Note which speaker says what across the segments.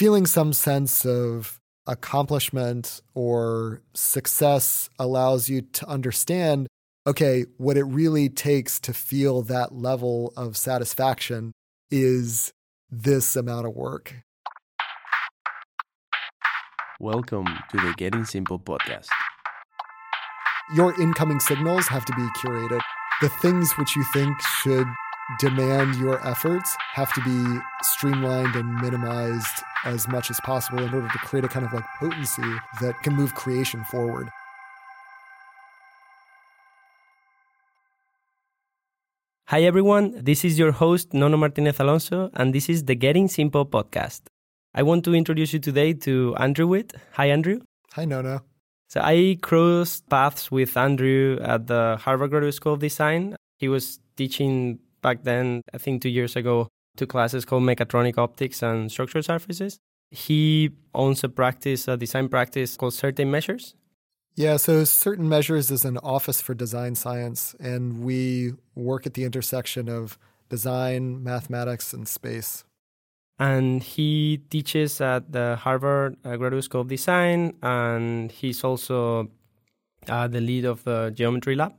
Speaker 1: feeling some sense of accomplishment or success allows you to understand okay, what it really takes to feel that level of satisfaction is this amount of work.
Speaker 2: Welcome to the Getting Simple podcast.
Speaker 1: Your incoming signals have to be curated. The things which you think should demand your efforts have to be streamlined and minimized as much as possible in order to create a kind of like potency that can move creation forward.
Speaker 3: Hi everyone, this is your host Nono Martinez Alonso, and this is the Getting Simple podcast. I want to introduce you today to Andrew Witt. Hi, Andrew.
Speaker 1: Hi, Nono.
Speaker 3: So I crossed paths with Andrew at the Harvard Graduate School of Design. He was teaching back then, I think two years ago, two classes called Mechatronic Optics and Structural Surfaces. He owns a practice, a design practice called Certain Measures.
Speaker 1: Yeah, so Certain Measures is an office for design science, and we work at the intersection of design, mathematics, and space.
Speaker 3: And he teaches at the Harvard uh, Graduate School of Design, and he's also uh, the lead of the Geometry Lab.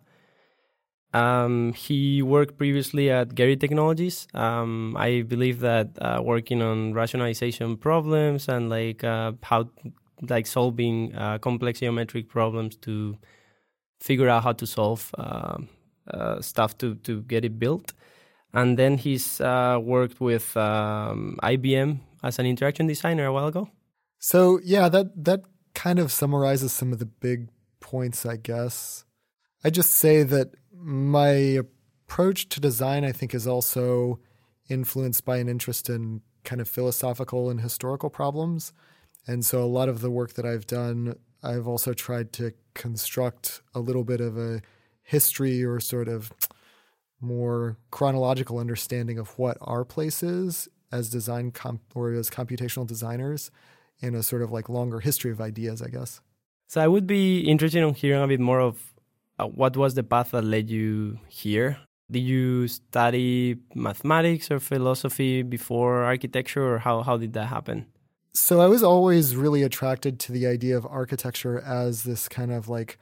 Speaker 3: Um, he worked previously at Gehry Technologies. Um, I believe that uh, working on rationalization problems and like uh, how like solving uh, complex geometric problems to figure out how to solve uh, uh, stuff to to get it built. And then he's uh, worked with um, IBM as an interaction designer a while ago.
Speaker 1: So yeah, that that kind of summarizes some of the big points, I guess. I just say that my approach to design, I think, is also influenced by an interest in kind of philosophical and historical problems. And so a lot of the work that I've done, I've also tried to construct a little bit of a history or sort of more chronological understanding of what our place is as design comp- or as computational designers in a sort of like longer history of ideas, I guess.
Speaker 3: So I would be interested in hearing a bit more of what was the path that led you here. Did you study mathematics or philosophy before architecture, or how, how did that happen?
Speaker 1: So I was always really attracted to the idea of architecture as this kind of like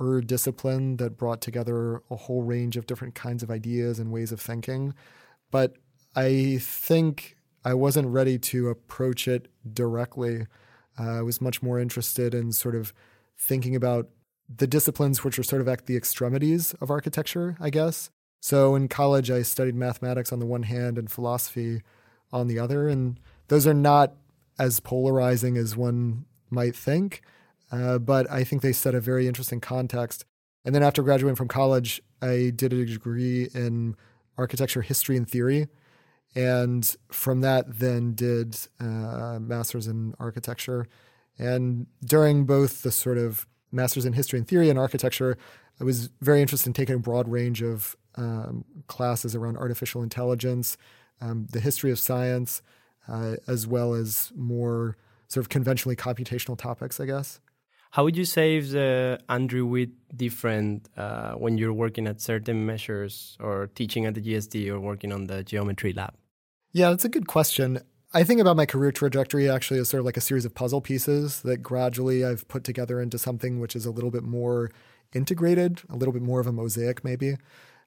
Speaker 1: ur discipline that brought together a whole range of different kinds of ideas and ways of thinking. But I think I wasn't ready to approach it directly. Uh, I was much more interested in sort of thinking about the disciplines which are sort of at the extremities of architecture, I guess. So in college, I studied mathematics on the one hand and philosophy on the other. And those are not as polarizing as one might think. Uh, but I think they set a very interesting context. And then after graduating from college, I did a degree in architecture history and theory. And from that, then did uh, master's in architecture. And during both the sort of master's in history and theory and architecture, I was very interested in taking a broad range of um, classes around artificial intelligence, um, the history of science, uh, as well as more sort of conventionally computational topics, I guess.
Speaker 3: How would you say is uh, Andrew Witt different uh, when you're working at certain measures or teaching at the GSD or working on the geometry lab?
Speaker 1: Yeah, that's a good question. I think about my career trajectory actually as sort of like a series of puzzle pieces that gradually I've put together into something which is a little bit more integrated, a little bit more of a mosaic, maybe.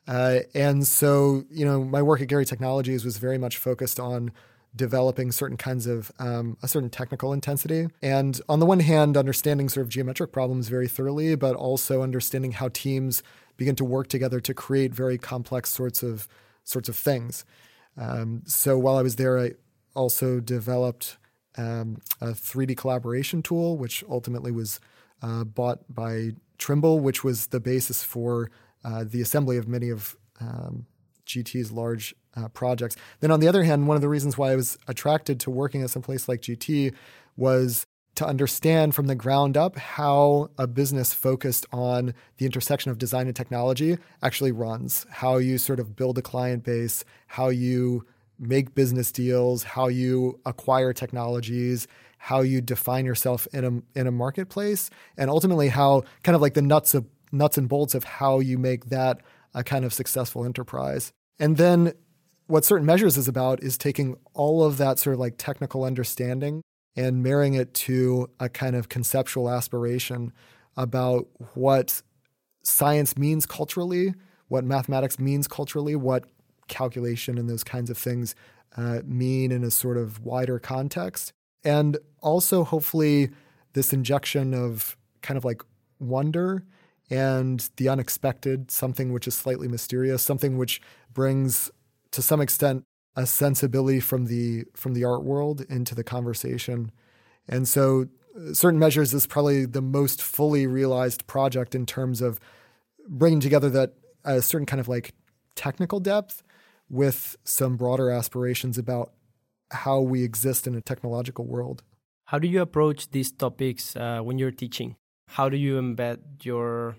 Speaker 1: Uh, and so, you know, my work at Gehry Technologies was very much focused on developing certain kinds of um, a certain technical intensity. And on the one hand, understanding sort of geometric problems very thoroughly, but also understanding how teams begin to work together to create very complex sorts of sorts of things. Um, so while I was there, I also developed um, a 3D collaboration tool, which ultimately was uh, bought by Trimble, which was the basis for uh, the assembly of many of um, GT's large uh, projects. Then, on the other hand, one of the reasons why I was attracted to working at some place like GT was to understand from the ground up how a business focused on the intersection of design and technology actually runs, how you sort of build a client base, how you make business deals, how you acquire technologies, how you define yourself in a in a marketplace, and ultimately how kind of like the nuts of nuts and bolts of how you make that a kind of successful enterprise. And then what certain measures is about is taking all of that sort of like technical understanding and marrying it to a kind of conceptual aspiration about what science means culturally, what mathematics means culturally, what calculation and those kinds of things uh, mean in a sort of wider context. And also, hopefully, this injection of kind of like wonder and the unexpected, something which is slightly mysterious, something which brings to some extent a sensibility from the from the art world into the conversation. And so certain measures is probably the most fully realized project in terms of bringing together that a certain kind of like technical depth with some broader aspirations about how we exist in a technological world.
Speaker 3: How do you approach these topics uh, when you're teaching? How do you embed your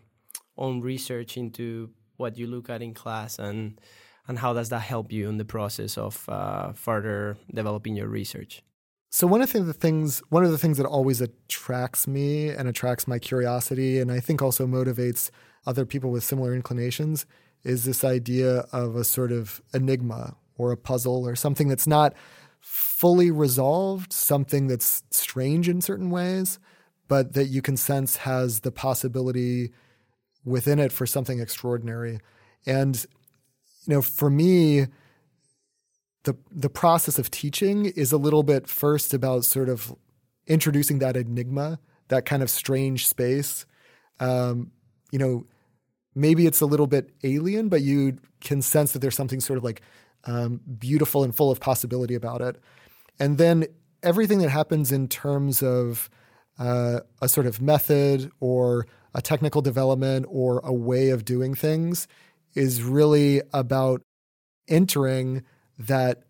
Speaker 3: own research into what you look at in class and and how does that help you in the process of uh, further developing your research?
Speaker 1: So one of the things one of the things that always attracts me and attracts my curiosity and I think also motivates other people with similar inclinations is this idea of a sort of enigma or a puzzle or something that's not fully resolved, something that's strange in certain ways, but that you can sense has the possibility within it for something extraordinary. And you know, for me, the the process of teaching is a little bit first about sort of introducing that enigma, that kind of strange space. Um, you know, maybe it's a little bit alien, but you can sense that there's something sort of like um, beautiful and full of possibility about it. And then everything that happens in terms of uh, a sort of method or a technical development or a way of doing things is really about entering that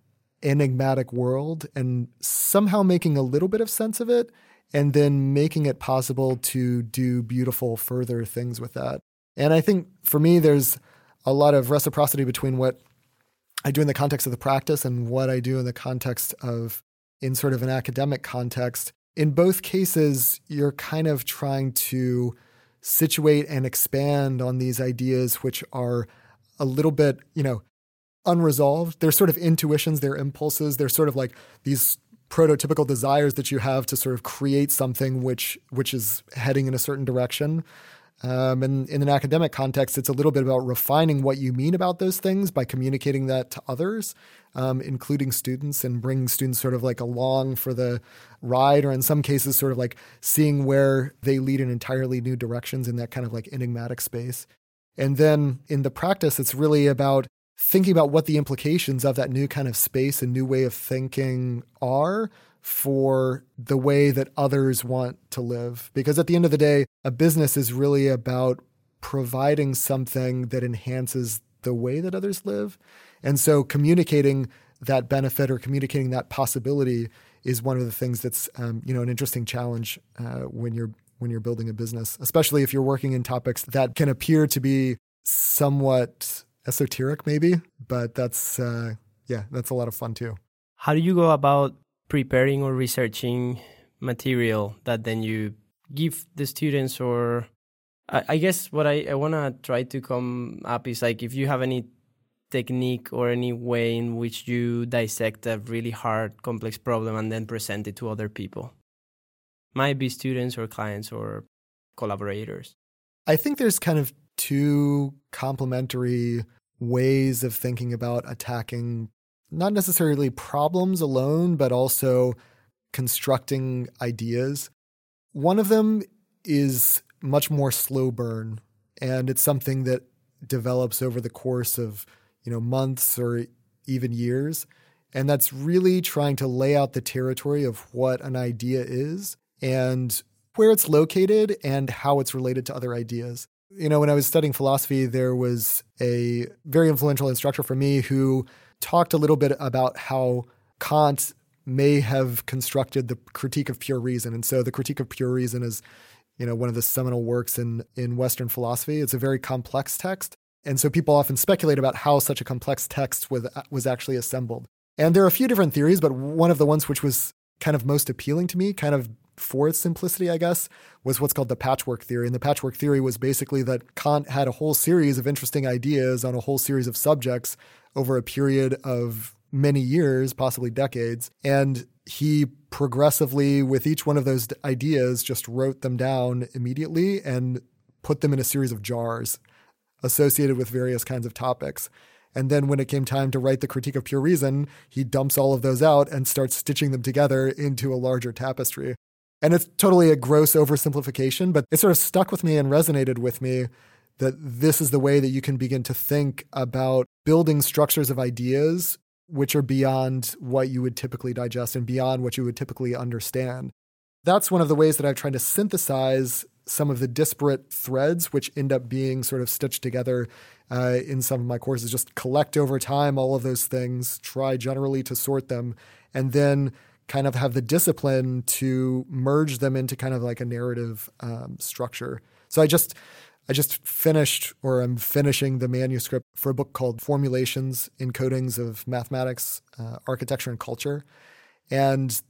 Speaker 1: enigmatic world and somehow making a little bit of sense of it and then making it possible to do beautiful further things with that. And I think for me, there's a lot of reciprocity between what I do in the context of the practice and what I do in the context of, in sort of an academic context. In both cases, you're kind of trying to situate and expand on these ideas which are a little bit, you know, unresolved. They're sort of intuitions, they're impulses, they're sort of like these prototypical desires that you have to sort of create something which which is heading in a certain direction. Um, and in an academic context, it's a little bit about refining what you mean about those things by communicating that to others, um, including students, and bringing students sort of like along for the ride, or in some cases, sort of like seeing where they lead in entirely new directions in that kind of like enigmatic space. And then in the practice, it's really about thinking about what the implications of that new kind of space and new way of thinking are for the way that others want to live. Because at the end of the day, a business is really about providing something that enhances the way that others live. And so communicating that benefit or communicating that possibility is one of the things that's um, you know an interesting challenge uh, when you're when you're building a business, especially if you're working in topics that can appear to be somewhat esoteric, maybe. But that's uh, yeah, that's a lot of fun too.
Speaker 3: How do you go about preparing or researching material that then you give the students or I, I guess what I, I want to try to come up is like if you have any technique or any way in which you dissect a really hard complex problem and then present it to other people. Might be students or clients or collaborators.
Speaker 1: I think there's kind of two complementary ways of thinking about attacking not necessarily problems alone, but also constructing ideas. One of them is much more slow burn, and it's something that develops over the course of you know months or even years. And that's really trying to lay out the territory of what an idea is and where it's located and how it's related to other ideas. You know, when I was studying philosophy, there was a very influential instructor for me who talked a little bit about how Kant may have constructed the critique of pure reason. And so the critique of pure reason is, you know, one of the seminal works in, in Western philosophy. It's a very complex text. And so people often speculate about how such a complex text was, was actually assembled. And there are a few different theories, but one of the ones which was kind of most appealing to me, kind of for its simplicity, I guess, was what's called the patchwork theory. And the patchwork theory was basically that Kant had a whole series of interesting ideas on a whole series of subjects over a period of many years, possibly decades. And he progressively, with each one of those ideas, just wrote them down immediately and put them in a series of jars associated with various kinds of topics. And then when it came time to write the critique of pure reason, he dumps all of those out and starts stitching them together into a larger tapestry. And it's totally a gross oversimplification, but it sort of stuck with me and resonated with me that this is the way that you can begin to think about building structures of ideas which are beyond what you would typically digest and beyond what you would typically understand. That's one of the ways that I've tried to synthesize some of the disparate threads, which end up being sort of stitched together uh, in some of my courses. Just collect over time all of those things, try generally to sort them, and then kind of have the discipline to merge them into kind of like a narrative um, structure. So I just I just finished or I'm finishing the manuscript for a book called Formulations Encodings of Mathematics, uh, Architecture, and Culture. And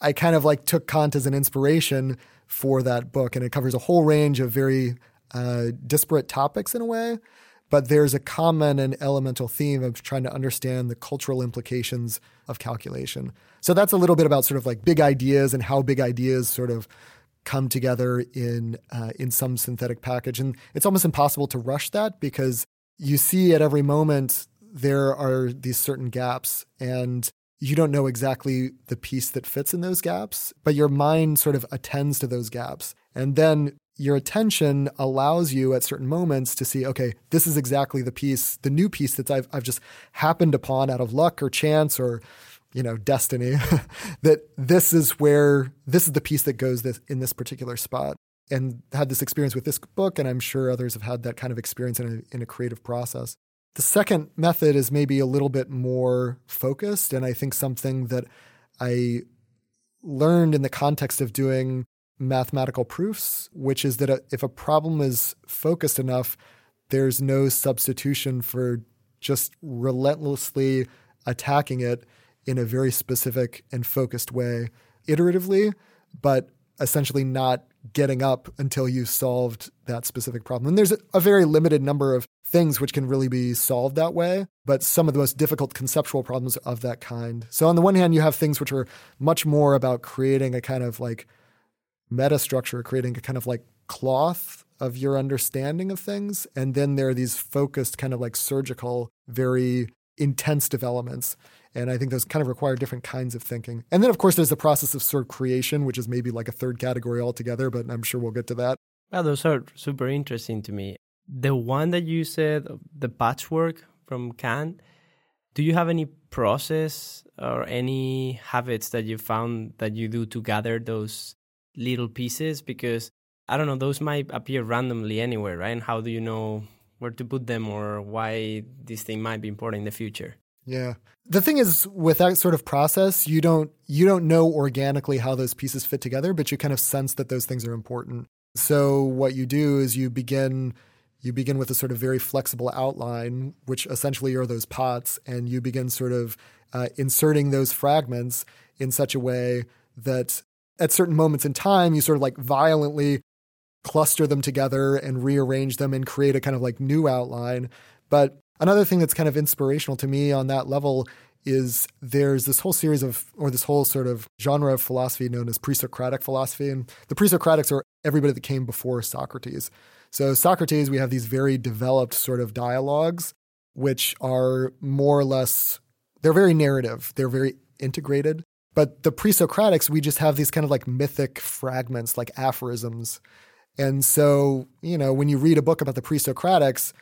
Speaker 1: I kind of like took Kant as an inspiration for that book. And it covers a whole range of very uh, disparate topics in a way. But there's a common and elemental theme of trying to understand the cultural implications of calculation. So that's a little bit about sort of like big ideas and how big ideas sort of come together in uh, in some synthetic package. And it's almost impossible to rush that because you see at every moment there are these certain gaps and you don't know exactly the piece that fits in those gaps, but your mind sort of attends to those gaps. And then your attention allows you at certain moments to see, okay, this is exactly the piece, the new piece that I've, I've just happened upon out of luck or chance or, you know, destiny, that this is where, this is the piece that goes this, in this particular spot. And had this experience with this book, and I'm sure others have had that kind of experience in a, in a creative process. The second method is maybe a little bit more focused, and I think something that I learned in the context of doing mathematical proofs, which is that uh, if a problem is focused enough, there's no substitution for just relentlessly attacking it in a very specific and focused way, iteratively, but essentially not getting up until you solved that specific problem. And there's a very limited number of things which can really be solved that way, but some of the most difficult conceptual problems of that kind. So, on the one hand, you have things which are much more about creating a kind of like meta structure, creating a kind of like cloth of your understanding of things. And then there are these focused, kind of like surgical, very intense developments. And I think those kind of require different kinds of thinking. And then, of course, there's the process of sort of creation, which is maybe like a third category altogether, but I'm sure we'll get to that.
Speaker 3: Well, those are super interesting to me. The one that you said, the patchwork from Kant, do you have any process or any habits that you found that you do to gather those little pieces because I don't know, those might appear randomly anywhere, right? And how do you know where to put them or why this thing might be important in the future?
Speaker 1: Yeah. The thing is with that sort of process, you don't you don't know organically how those pieces fit together, but you kind of sense that those things are important. So what you do is you begin you begin with a sort of very flexible outline, which essentially are those pots, and you begin sort of uh, inserting those fragments in such a way that at certain moments in time, you sort of like violently cluster them together and rearrange them and create a kind of like new outline. But another thing that's kind of inspirational to me on that level is there's this whole series of, or this whole sort of genre of philosophy known as pre Socratic philosophy. And the pre Socratics are everybody that came before Socrates. So, Socrates, we have these very developed sort of dialogues, which are more or less, they're very narrative, they're very integrated. But the pre Socratics, we just have these kind of like mythic fragments, like aphorisms. And so, you know, when you read a book about the pre Socratics,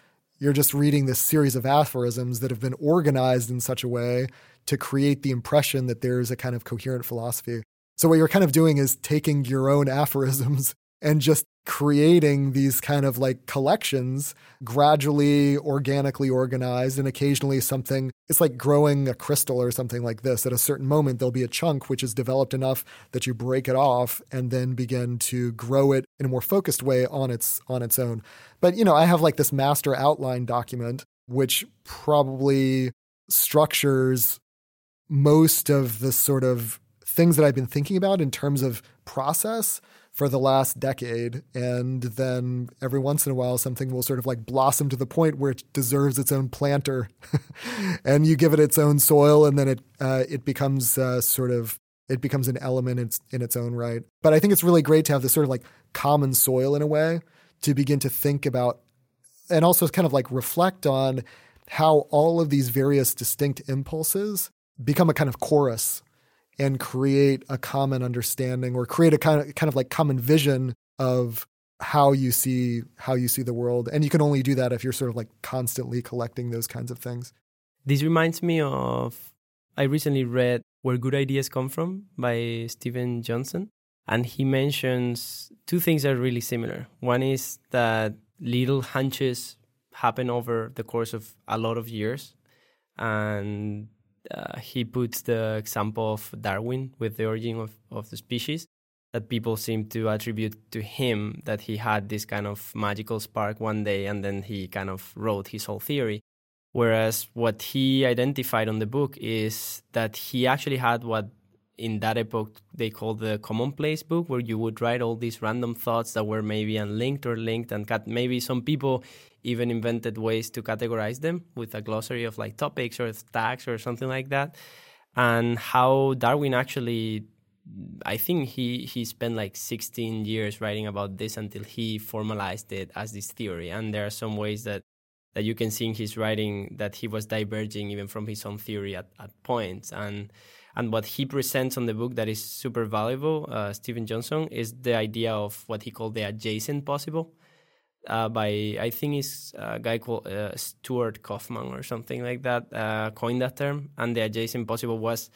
Speaker 1: you're just reading this series of aphorisms that have been organized in such a way to create the impression that there's a kind of coherent philosophy. So, what you're kind of doing is taking your own aphorisms and just creating these kind of like collections gradually organically organized and occasionally something it's like growing a crystal or something like this. At a certain moment there'll be a chunk which is developed enough that you break it off and then begin to grow it in a more focused way on its on its own. But you know i have like this master outline document which probably structures most of the sort of things that I've been thinking about in terms of process for the last decade. And then every once in a while, something will sort of like blossom to the point where it deserves its own planter. and you give it its own soil, and then it, uh, it becomes uh, sort of it becomes an element in, in its own right. But I think it's really great to have this sort of like common soil in a way to begin to think about and also kind of like reflect on how all of these various distinct impulses become a kind of chorus and create a common understanding or create a kind of kind of like common vision of how you see how you see the world. And you can only do that if you're sort of like constantly collecting those kinds of things.
Speaker 3: This reminds me of i recently read where good ideas come from by steven johnson and he mentions two things that are really similar. One is that little hunches happen over the course of a lot of years and uh, he puts the example of Darwin with the origin of, of the species that people seem to attribute to him that he had this kind of magical spark one day and then he kind of wrote his whole theory. Whereas what he identified on the book is that he actually had what in that epoch they called the commonplace book, where you would write all these random thoughts that were maybe unlinked or linked, and cat- maybe some people even invented ways to categorize them with a glossary of like topics or tags or something like that. And how Darwin actually, I think he he spent like 16 years writing about this until he formalized it as this theory. And there are some ways that that you can see in his writing that he was diverging even from his own theory at, at points and and what he presents on the book that is super valuable, uh, Steven Johnson, is the idea of what he called the adjacent possible. Uh, by I think it's a guy called uh, Stuart Kauffman or something like that uh, coined that term, and the adjacent possible was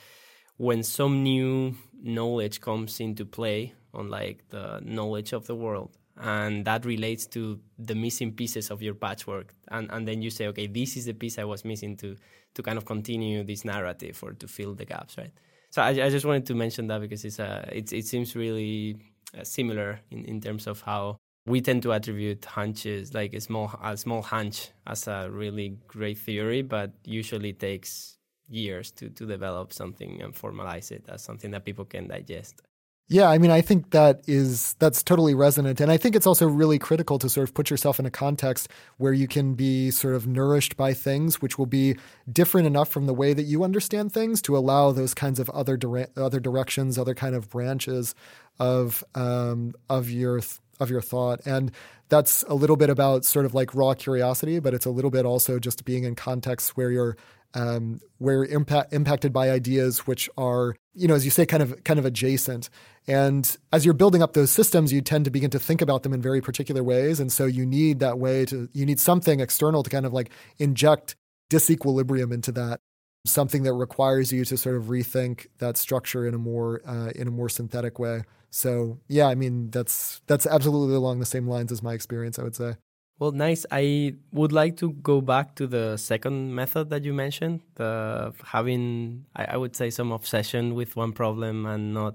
Speaker 3: when some new knowledge comes into play on like the knowledge of the world, and that relates to the missing pieces of your patchwork, and and then you say, okay, this is the piece I was missing to to kind of continue this narrative or to fill the gaps, right? So I, I just wanted to mention that because it's a, it, it seems really uh, similar in, in terms of how we tend to attribute hunches like a small a small hunch as a really great theory, but usually takes years to to develop something and formalize it as something that people can digest.
Speaker 1: Yeah, I mean, I think that is that's totally resonant, and I think it's also really critical to sort of put yourself in a context where you can be sort of nourished by things which will be different enough from the way that you understand things to allow those kinds of other dire- other directions, other kind of branches of um, of your th- of your thought, and that's a little bit about sort of like raw curiosity, but it's a little bit also just being in contexts where you're um, where impact, impacted by ideas which are, you know, as you say, kind of kind of adjacent. And as you're building up those systems, you tend to begin to think about them in very particular ways. And so you need that way to you need something external to kind of like inject disequilibrium into that, something that requires you to sort of rethink that structure in a more uh, in a more synthetic way. So yeah, I mean that's that's absolutely along the same lines as my experience. I would say.
Speaker 3: Well, nice. I would like to go back to the second method that you mentioned, the having, I, I, would say, some obsession with one problem and not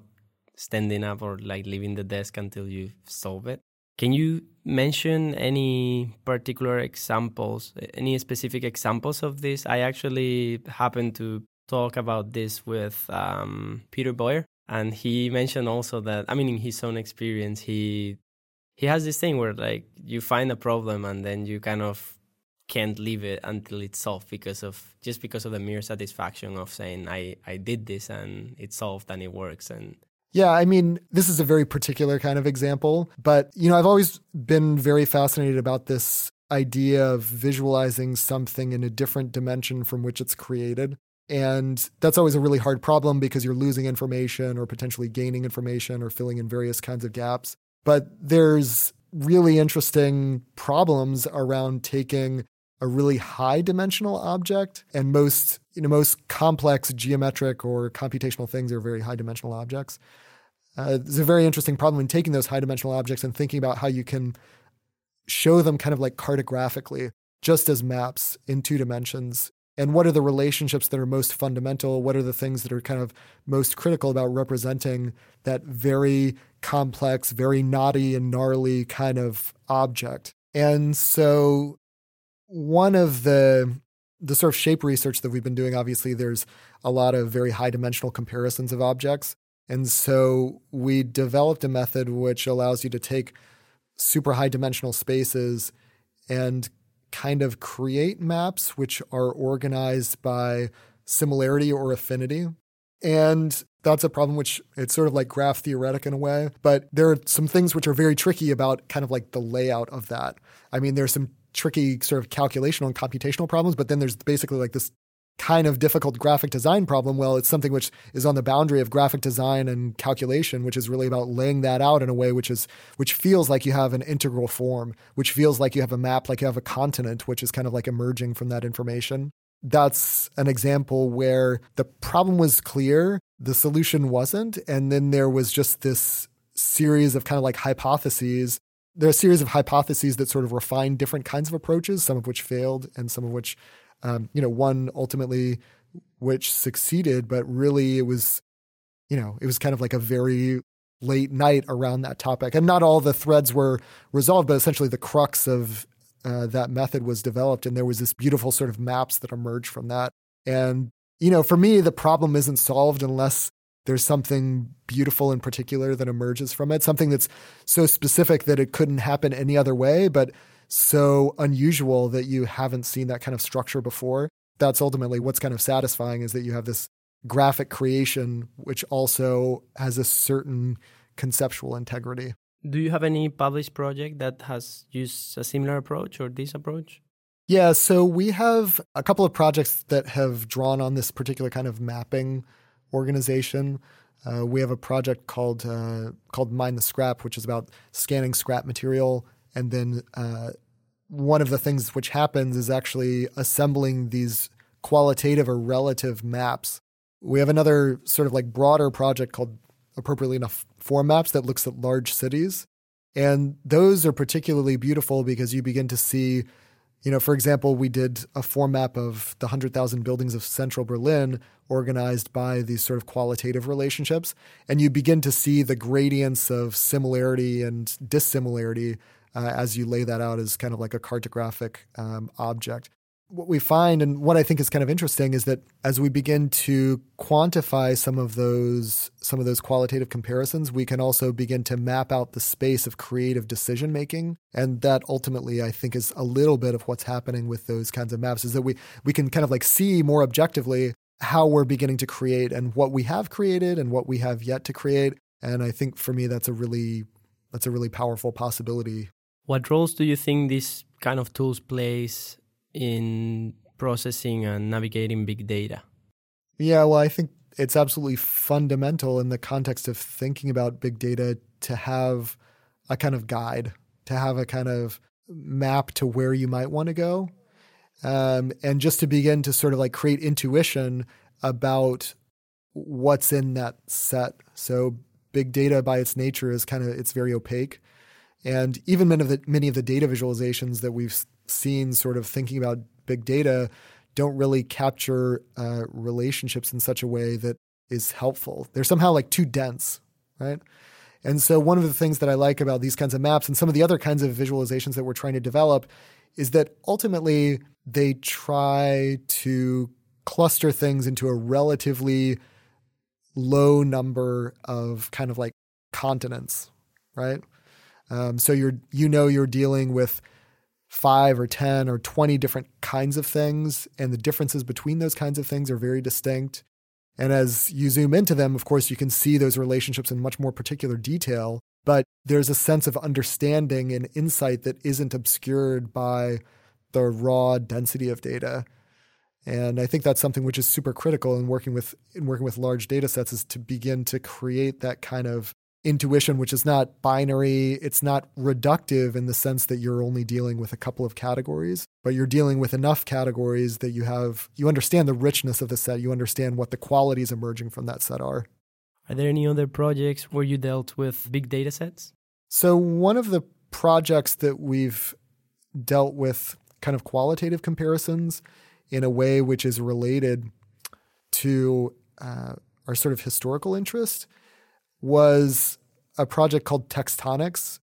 Speaker 3: standing up or like leaving the desk until you solve it. Can you mention any particular examples, any specific examples of this? I actually happened to talk about this with um, Peter Boyer, and he mentioned also that, I mean, in his own experience, he he has this thing where like you find a problem and then you kind of can't leave it until it's solved because of just because of the mere satisfaction of saying I I did this and it's solved and it works and
Speaker 1: yeah, I mean, this is a very particular kind of example, but you know, I've always been very fascinated about this idea of visualizing something in a different dimension from which it's created. And that's always a really hard problem because you're losing information or potentially gaining information or filling in various kinds of gaps. But there's really interesting problems around taking a really high dimensional object and most you know most complex geometric or computational things are very high dimensional objects. Uh, there's a very interesting problem in taking those high dimensional objects and thinking about how you can show them kind of like cartographically just as maps in two dimensions and what are the relationships that are most fundamental? What are the things that are kind of most critical about representing that very complex very knotty and gnarly kind of object? And so one of the the sort of shape research that we've been doing obviously there's a lot of very high dimensional comparisons of objects. And so we developed a method which allows you to take super high dimensional spaces and kind of create maps which are organized by similarity or affinity. And that's a problem which it's sort of like graph theoretic in a way, but there are some things which are very tricky about kind of like the layout of that. I mean, there's some tricky sort of calculational and computational problems, but then there's basically like this kind of difficult graphic design problem. Well, it's something which is on the boundary of graphic design and calculation, which is really about laying that out in a way which is which feels like you have an integral form, which feels like you have a map, like you have a continent, which is kind of like emerging from that information. That's an example where the problem was clear, the solution wasn't, and then there was just this series of kind of like hypotheses there are a series of hypotheses that sort of refine different kinds of approaches, some of which failed and some of which um, you know, one ultimately which succeeded, but really it was, you know, it was kind of like a very late night around that topic. And not all the threads were resolved, but essentially the crux of uh, that method was developed. And there was this beautiful sort of maps that emerged from that. And, you know, for me, the problem isn't solved unless there's something beautiful in particular that emerges from it, something that's so specific that it couldn't happen any other way. But so unusual that you haven't seen that kind of structure before. That's ultimately what's kind of satisfying is that you have this graphic creation which also has a certain conceptual integrity.
Speaker 3: Do you have any published project that has used a similar approach or this approach?
Speaker 1: Yeah, so we have a couple of projects that have drawn on this particular kind of mapping organization. Uh, we have a project called uh, called Mind the Scrap, which is about scanning scrap material and then uh, one of the things which happens is actually assembling these qualitative or relative maps. We have another sort of like broader project called appropriately enough form maps that looks at large cities. And those are particularly beautiful because you begin to see, you know, for example, we did a form map of the 100,000 buildings of central Berlin organized by these sort of qualitative relationships. And you begin to see the gradients of similarity and dissimilarity uh, as you lay that out as kind of like a cartographic um, object. What we find, and what I think is kind of interesting, is that as we begin to quantify some of those some of those qualitative comparisons, we can also begin to map out the space of creative decision making, and that ultimately, I think, is a little bit of what's happening with those kinds of maps. Is that we we can kind of like see more objectively how we're beginning to create and what we have created and what we have yet to create. And I think for me, that's a really that's a really powerful possibility
Speaker 3: what roles do you think these kind of tools plays in processing and navigating big data?
Speaker 1: Yeah, well, I think it's absolutely fundamental in the context of thinking about big data to have a kind of guide, to have a kind of map to where you might want to go. Um, and just to begin to sort of like create intuition about what's in that set. So big data by its nature is kind of it's very opaque. And even many of the many of the data visualizations that we've seen, sort of thinking about big data, don't really capture uh, relationships in such a way that is helpful. They're somehow like too dense, right? And so one of the things that I like about these kinds of maps and some of the other kinds of visualizations that we're trying to develop is that ultimately they try to cluster things into a relatively low number of kind of like continents, right? Um, so you're you know you're dealing with five or ten or twenty different kinds of things, and the differences between those kinds of things are very distinct. And as you zoom into them, of course, you can see those relationships in much more particular detail. But there's a sense of understanding and insight that isn't obscured by the raw density of data. And I think that's something which is super critical in working with in working with large data sets is to begin to create that kind of intuition, which is not binary. It's not reductive in the sense that you're only dealing with a couple of categories, but you're dealing with enough categories that you have, you understand the richness of the set. You understand what the qualities emerging from that set are.
Speaker 3: Are there any other projects where you dealt with big data sets?
Speaker 1: So, one of the projects that we've dealt with kind of qualitative comparisons in a way which is related to uh, our sort of historical interest was a project called Textonics.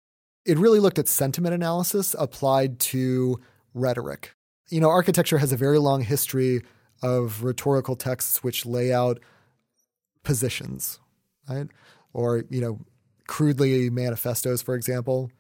Speaker 1: It really looked at sentiment analysis applied to rhetoric. You know, architecture has a very long history of rhetorical texts which lay out positions. right? Or, you know, crudely manifestos, for example.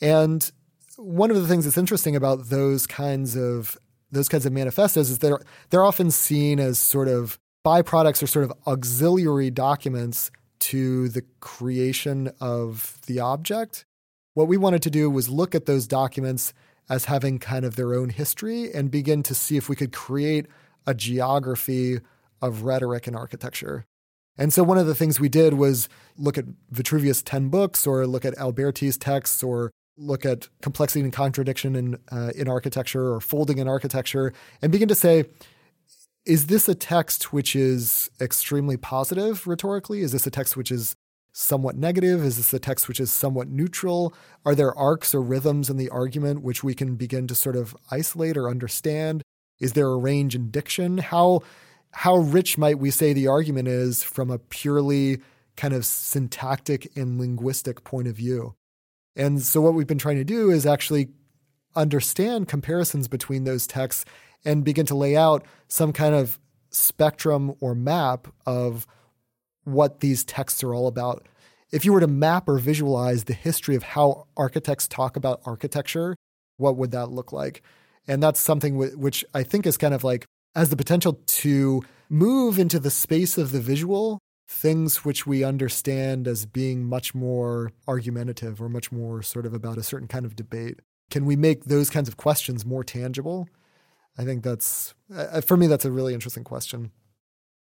Speaker 1: And one of the things that's interesting about those kinds of those kinds of manifestos is they're they're often seen as sort of byproducts or sort of auxiliary documents to the creation of the object. What we wanted to do was look at those documents as having kind of their own history and begin to see if we could create a geography of rhetoric and architecture. And so one of the things we did was look at Vitruvius' 10 books or look at Alberti's texts or look at complexity and contradiction in, uh, in architecture or folding in architecture and begin to say, is this a text which is extremely positive rhetorically? Is this a text which is somewhat negative? Is this a text which is somewhat neutral? Are there arcs or rhythms in the argument which we can begin to sort of isolate or understand? Is there a range in diction? How how rich might we say the argument is from a purely kind of syntactic and linguistic point of view? And so what we've been trying to do is actually understand comparisons between those texts and begin to lay out some kind of spectrum or map of what these texts are all about. If you were to map or visualize the history of how architects talk about architecture, what would that look like? And that's something which I think is kind of like has the potential to move into the space of the visual things which we understand as being much more argumentative or much more sort of about a certain kind of debate. Can we make those kinds of questions more tangible? I think that's, uh, for me, that's a really interesting question.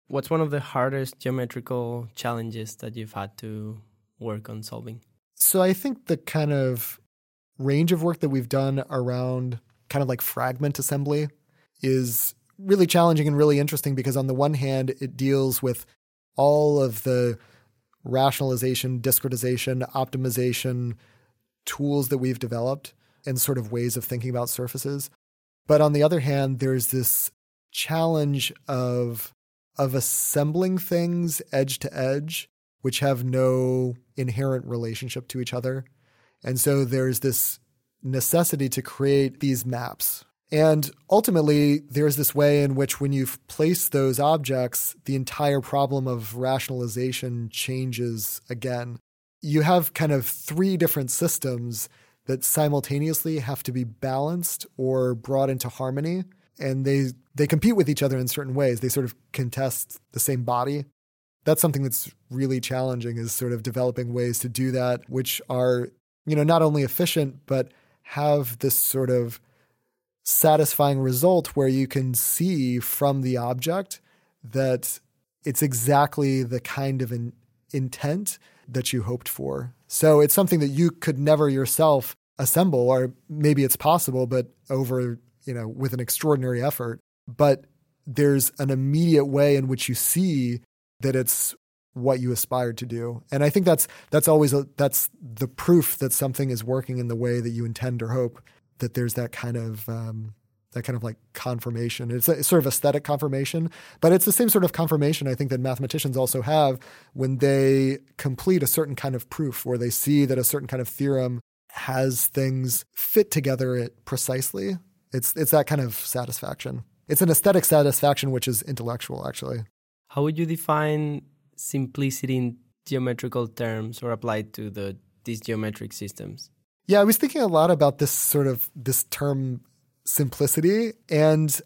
Speaker 3: What's one of the hardest geometrical challenges that you've had to work on solving?
Speaker 1: So I think the kind of range of work that we've done around kind of like fragment assembly is really challenging and really interesting because on the one hand, it deals with all of the rationalization, discretization, optimization tools that we've developed and sort of ways of thinking about surfaces. But on the other hand, there's this challenge of of assembling things edge to edge which have no inherent relationship to each other. And so there's this necessity to create these maps. And ultimately, there's this way in which, when you've placed those objects, the entire problem of rationalization changes again. You have kind of three different systems that simultaneously have to be balanced or brought into harmony. And they they compete with each other in certain ways. They sort of contest the same body. That's something that's really challenging is sort of developing ways to do that which are you know not only efficient but have this sort of satisfying result where you can see from the object that it's exactly the kind of an intent that you hoped for. So it's something that you could never yourself assemble, or maybe it's possible, but over, you know, with an extraordinary effort. But there's an immediate way in which you see that it's what you aspired to do. And I think that's that's always a, that's the proof that something is working in the way that you intend or hope. That there's that kind of um, that kind of like confirmation. It's, a, it's sort of aesthetic confirmation, but it's the same sort of confirmation I think that mathematicians also have when they complete a certain kind of proof, where they see that a certain kind of theorem has things fit together it precisely. It's it's that kind of satisfaction. It's an aesthetic satisfaction which is intellectual actually.
Speaker 3: How would you define simplicity in geometrical terms or applied to the these geometric systems?
Speaker 1: Yeah, I was thinking a lot about this sort of this term simplicity. And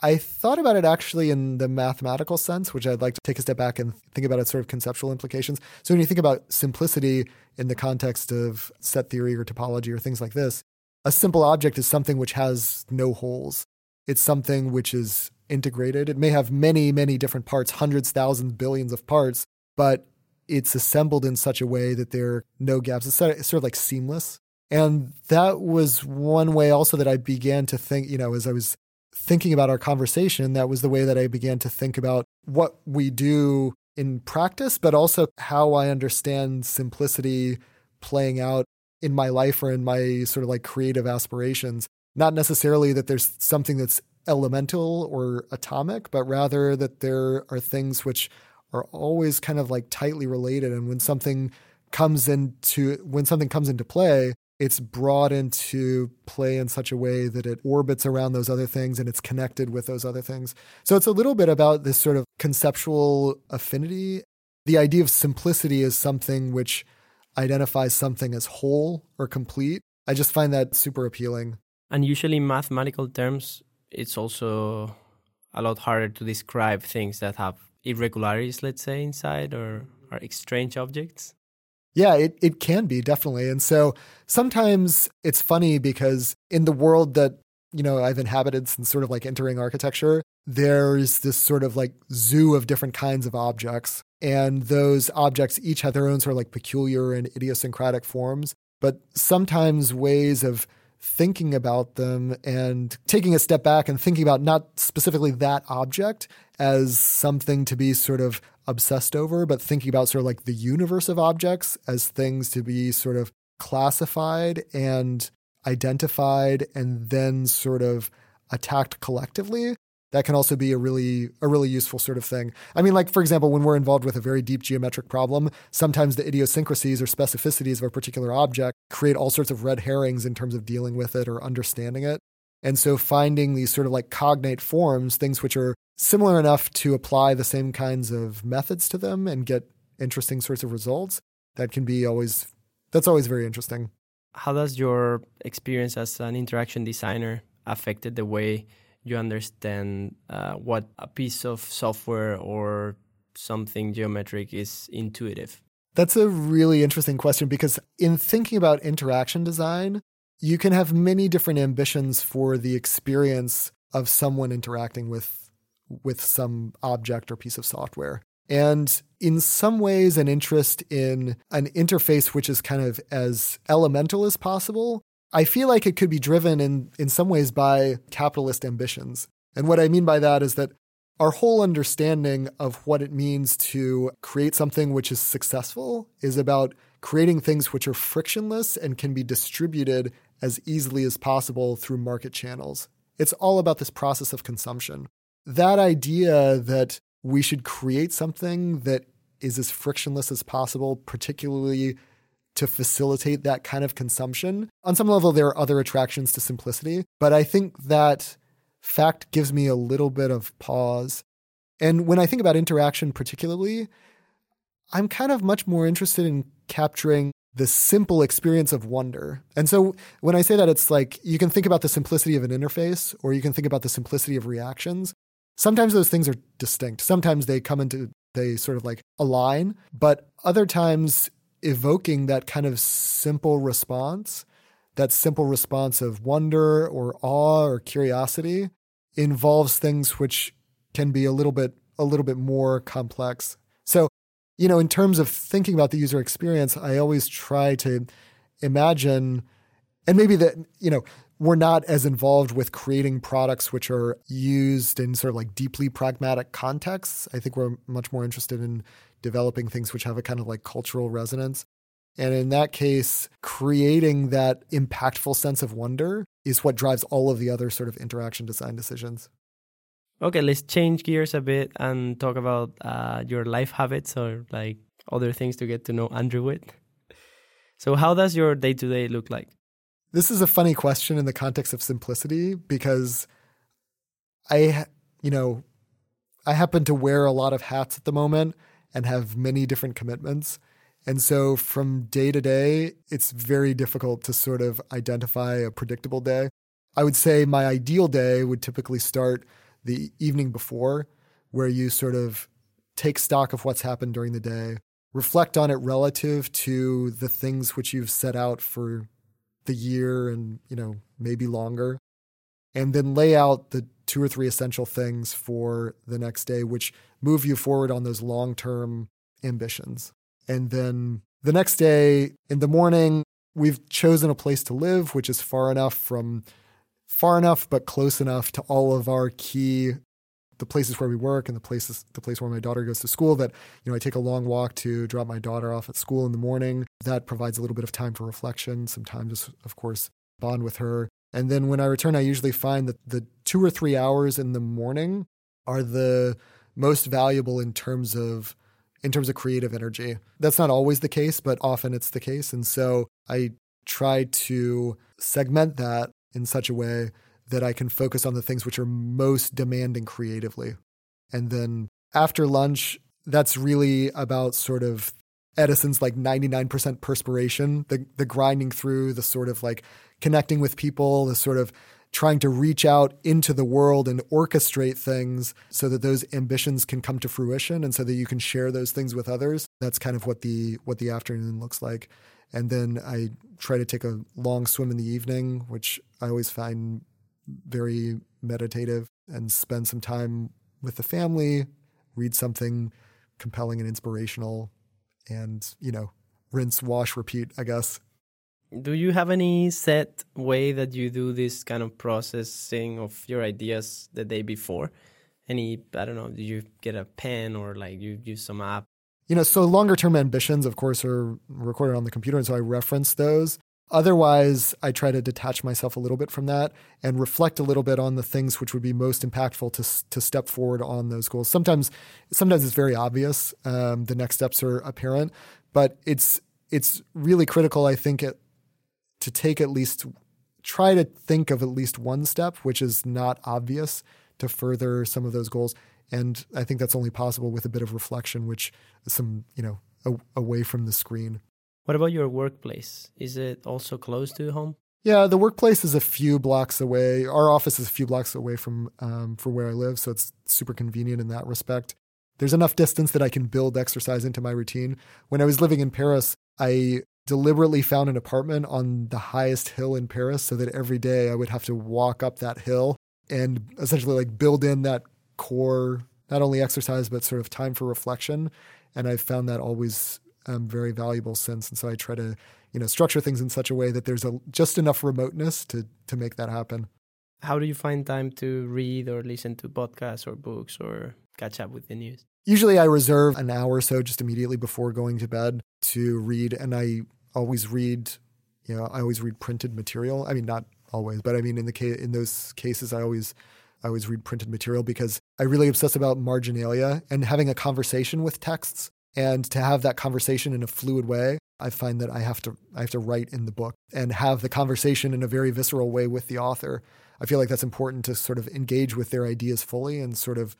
Speaker 1: I thought about it actually in the mathematical sense, which I'd like to take a step back and think about its sort of conceptual implications. So when you think about simplicity in the context of set theory or topology or things like this, a simple object is something which has no holes. It's something which is integrated. It may have many, many different parts, hundreds, thousands, billions of parts, but it's assembled in such a way that there are no gaps. It's sort of like seamless. And that was one way also that I began to think, you know, as I was thinking about our conversation, that was the way that I began to think about what we do in practice, but also how I understand simplicity playing out in my life or in my sort of like creative aspirations. Not necessarily that there's something that's elemental or atomic, but rather that there are things which are always kind of like tightly related. And when something comes into when something comes into play, it's brought into play in such a way that it orbits around those other things and it's connected with those other things. So it's a little bit about this sort of conceptual affinity. the idea of simplicity is something which identifies something as whole or complete. I just find that super appealing.
Speaker 3: And usually, in mathematical terms, it's also a lot harder to describe things that have irregularities, let's say, inside or are strange objects.
Speaker 1: Yeah, it, it can be, definitely. And so sometimes it's funny because in the world that, you know, I've inhabited since sort of like entering architecture, there's this sort of like zoo of different kinds of objects. And those objects each have their own sort of like peculiar and idiosyncratic forms. But sometimes ways of thinking about them and taking a step back and thinking about not specifically that object as something to be sort of obsessed over, but thinking about sort of like the universe of objects as things to be sort of classified and identified and then sort of attacked collectively that can also be a really a really useful sort of thing. I mean, like for example, when we're involved with a very deep geometric problem, sometimes the idiosyncrasies or specificities of a particular object create all sorts of red herrings in terms of dealing with it or understanding it. And so finding these sort of like cognate forms, things which are similar enough to apply the same kinds of methods to them and get interesting sorts of results, that can be always that's always very interesting.
Speaker 3: How does your experience as an interaction designer affected the way you understand uh, what a piece of software or something geometric is intuitive?
Speaker 1: That's a really interesting question because in thinking about interaction design, you can have many different ambitions for the experience of someone interacting with with some object or piece of software. And in some ways, an interest in an interface which is kind of as elemental as possible I feel like it could be driven in, in some ways by capitalist ambitions. And what I mean by that is that our whole understanding of what it means to create something which is successful is about creating things which are frictionless and can be distributed as easily as possible through market channels. It's all about this process of consumption. That idea that we should create something that is as frictionless as possible, particularly to facilitate that kind of consumption. On some level, there are other attractions to simplicity, but I think that fact gives me a little bit of pause. And when I think about interaction, particularly, I'm kind of much more interested in capturing the simple experience of wonder. And so when I say that, it's like you can think about the simplicity of an interface or you can think about the simplicity of reactions. Sometimes those things are distinct. Sometimes they come into, they sort of like align, but other times evoking that kind of simple response, that simple response of wonder or awe or curiosity involves things which can be a little bit a little bit more complex. So, you know, in terms of thinking about the user experience, I always try to imagine and maybe that, you know, we're not as involved with creating products which are used in sort of like deeply pragmatic contexts. I think we're much more interested in developing things which have a kind of like cultural resonance. And in that case, creating that impactful sense of wonder is what drives all of the other sort of interaction design decisions.
Speaker 3: Okay, let's change gears a bit and talk about uh, your life habits or like other things to get to know Andrew Witt. So, how does your day to day look like?
Speaker 1: This is a funny question in the context of simplicity because I, you know, I happen to wear a lot of hats at the moment and have many different commitments. And so from day to day, it's very difficult to sort of identify a predictable day. I would say my ideal day would typically start the evening before, where you sort of take stock of what's happened during the day, reflect on it relative to the things which you've set out for the year and, you know, maybe longer, and then lay out the two or three essential things for the next day, which move you forward on those long term ambitions. And then the next day in the morning, we've chosen a place to live, which is far enough from far enough but close enough to all of our key the places where we work and the places the place where my daughter goes to school that you know I take a long walk to drop my daughter off at school in the morning that provides a little bit of time for reflection sometimes of course bond with her and then when I return I usually find that the 2 or 3 hours in the morning are the most valuable in terms of in terms of creative energy. That's not always the case, but often it's the case. And so I try to segment that in such a way that I can focus on the things which are most demanding creatively. And then after lunch, that's really about sort of Edison's like 99% perspiration, the the grinding through, the sort of like connecting with people, the sort of trying to reach out into the world and orchestrate things so that those ambitions can come to fruition and so that you can share those things with others. That's kind of what the what the afternoon looks like. And then I try to take a long swim in the evening, which I always find very meditative and spend some time with the family, read something compelling and inspirational and, you know, rinse, wash, repeat, I guess.
Speaker 3: Do you have any set way that you do this kind of processing of your ideas the day before? Any, I don't know, do you get a pen or like you use some app?
Speaker 1: You know, so longer term ambitions, of course, are recorded on the computer. And so I reference those. Otherwise, I try to detach myself a little bit from that and reflect a little bit on the things which would be most impactful to to step forward on those goals. Sometimes, sometimes it's very obvious. Um, the next steps are apparent, but it's it's really critical, I think, it, to take at least try to think of at least one step which is not obvious to further some of those goals. And I think that's only possible with a bit of reflection, which some you know a, away from the screen.
Speaker 3: What about your workplace? Is it also close to home?
Speaker 1: Yeah, the workplace is a few blocks away. Our office is a few blocks away from um, from where I live, so it's super convenient in that respect. There's enough distance that I can build exercise into my routine. When I was living in Paris, I deliberately found an apartment on the highest hill in Paris so that every day I would have to walk up that hill and essentially like build in that core not only exercise but sort of time for reflection and I've found that always um, very valuable sense. And so I try to, you know, structure things in such a way that there's a, just enough remoteness to to make that happen.
Speaker 3: How do you find time to read or listen to podcasts or books or catch up with the news?
Speaker 1: Usually I reserve an hour or so just immediately before going to bed to read and I always read, you know, I always read printed material. I mean not always, but I mean in the case in those cases I always I always read printed material because I really obsess about marginalia and having a conversation with texts and to have that conversation in a fluid way i find that i have to i have to write in the book and have the conversation in a very visceral way with the author. I feel like that's important to sort of engage with their ideas fully and sort of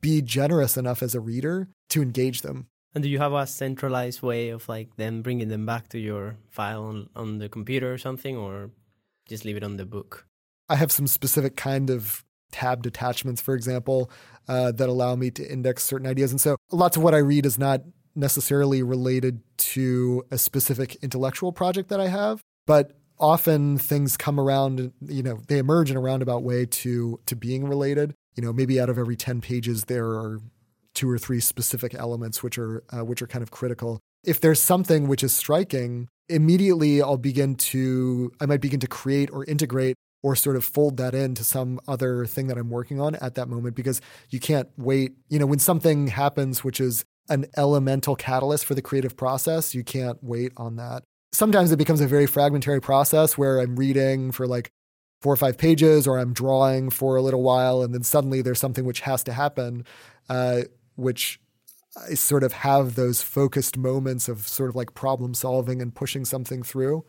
Speaker 1: be generous enough as a reader to engage them.
Speaker 3: And do you have a centralized way of like them bringing them back to your file on, on the computer or something or just leave it on the book?
Speaker 1: I have some specific kind of tabbed attachments, for example, uh, that allow me to index certain ideas. And so lots of what I read is not necessarily related to a specific intellectual project that I have, but often things come around, you know, they emerge in a roundabout way to to being related. You know, maybe out of every 10 pages there are two or three specific elements which are uh, which are kind of critical. If there's something which is striking, immediately I'll begin to I might begin to create or integrate or sort of fold that into some other thing that I'm working on at that moment because you can't wait. You know, when something happens, which is an elemental catalyst for the creative process, you can't wait on that. Sometimes it becomes a very fragmentary process where I'm reading for like four or five pages or I'm drawing for a little while and then suddenly there's something which has to happen, uh, which I sort of have those focused moments of sort of like problem solving and pushing something through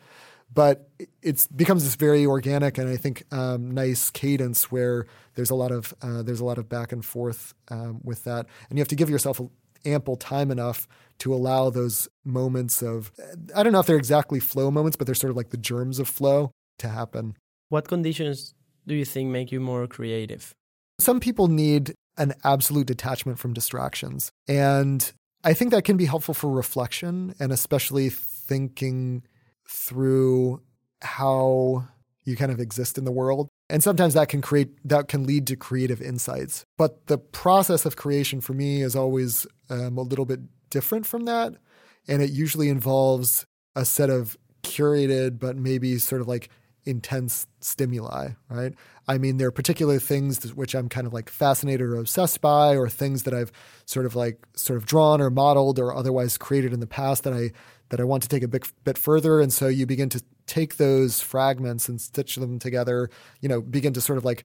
Speaker 1: but it becomes this very organic and I think um, nice cadence where there's a lot of uh, there's a lot of back and forth um, with that, and you have to give yourself ample time enough to allow those moments of I don't know if they're exactly flow moments, but they're sort of like the germs of flow to happen.
Speaker 3: What conditions do you think make you more creative?
Speaker 1: Some people need an absolute detachment from distractions, and I think that can be helpful for reflection and especially thinking through how you kind of exist in the world. And sometimes that can create that can lead to creative insights. But the process of creation for me is always um, a little bit different from that, and it usually involves a set of curated but maybe sort of like intense stimuli, right? I mean, there are particular things which I'm kind of like fascinated or obsessed by, or things that I've sort of like sort of drawn or modeled or otherwise created in the past that I that I want to take a bit, bit further. And so you begin to take those fragments and stitch them together, you know, begin to sort of like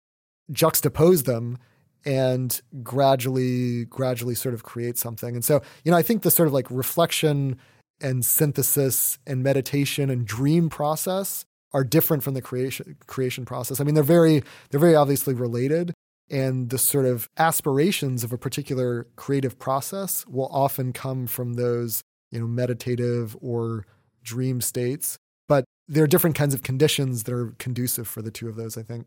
Speaker 1: juxtapose them and gradually, gradually sort of create something. And so, you know, I think the sort of like reflection and synthesis and meditation and dream process are different from the creation creation process. I mean, they're very they're very obviously related, and the sort of aspirations of a particular creative process will often come from those, you know, meditative or dream states. But there are different kinds of conditions that are conducive for the two of those, I think.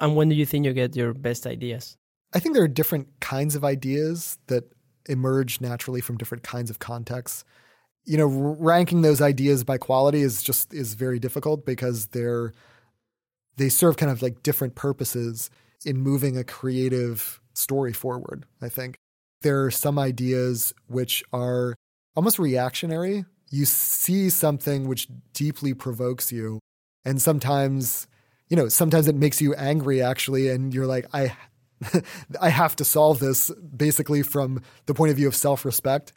Speaker 3: And when do you think you get your best ideas?
Speaker 1: I think there are different kinds of ideas that emerge naturally from different kinds of contexts. You know, ranking those ideas by quality is just is very difficult because they're they serve kind of like different purposes in moving a creative story forward, I think. There are some ideas which are almost reactionary. You see something which deeply provokes you and sometimes you know, sometimes it makes you angry actually and you're like I I have to solve this basically from the point of view of self respect.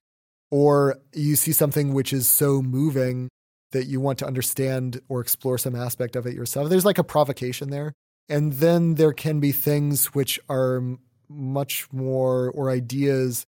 Speaker 1: Or you see something which is so moving that you want to understand or explore some aspect of it yourself. There's like a provocation there. And then there can be things which are much more, or ideas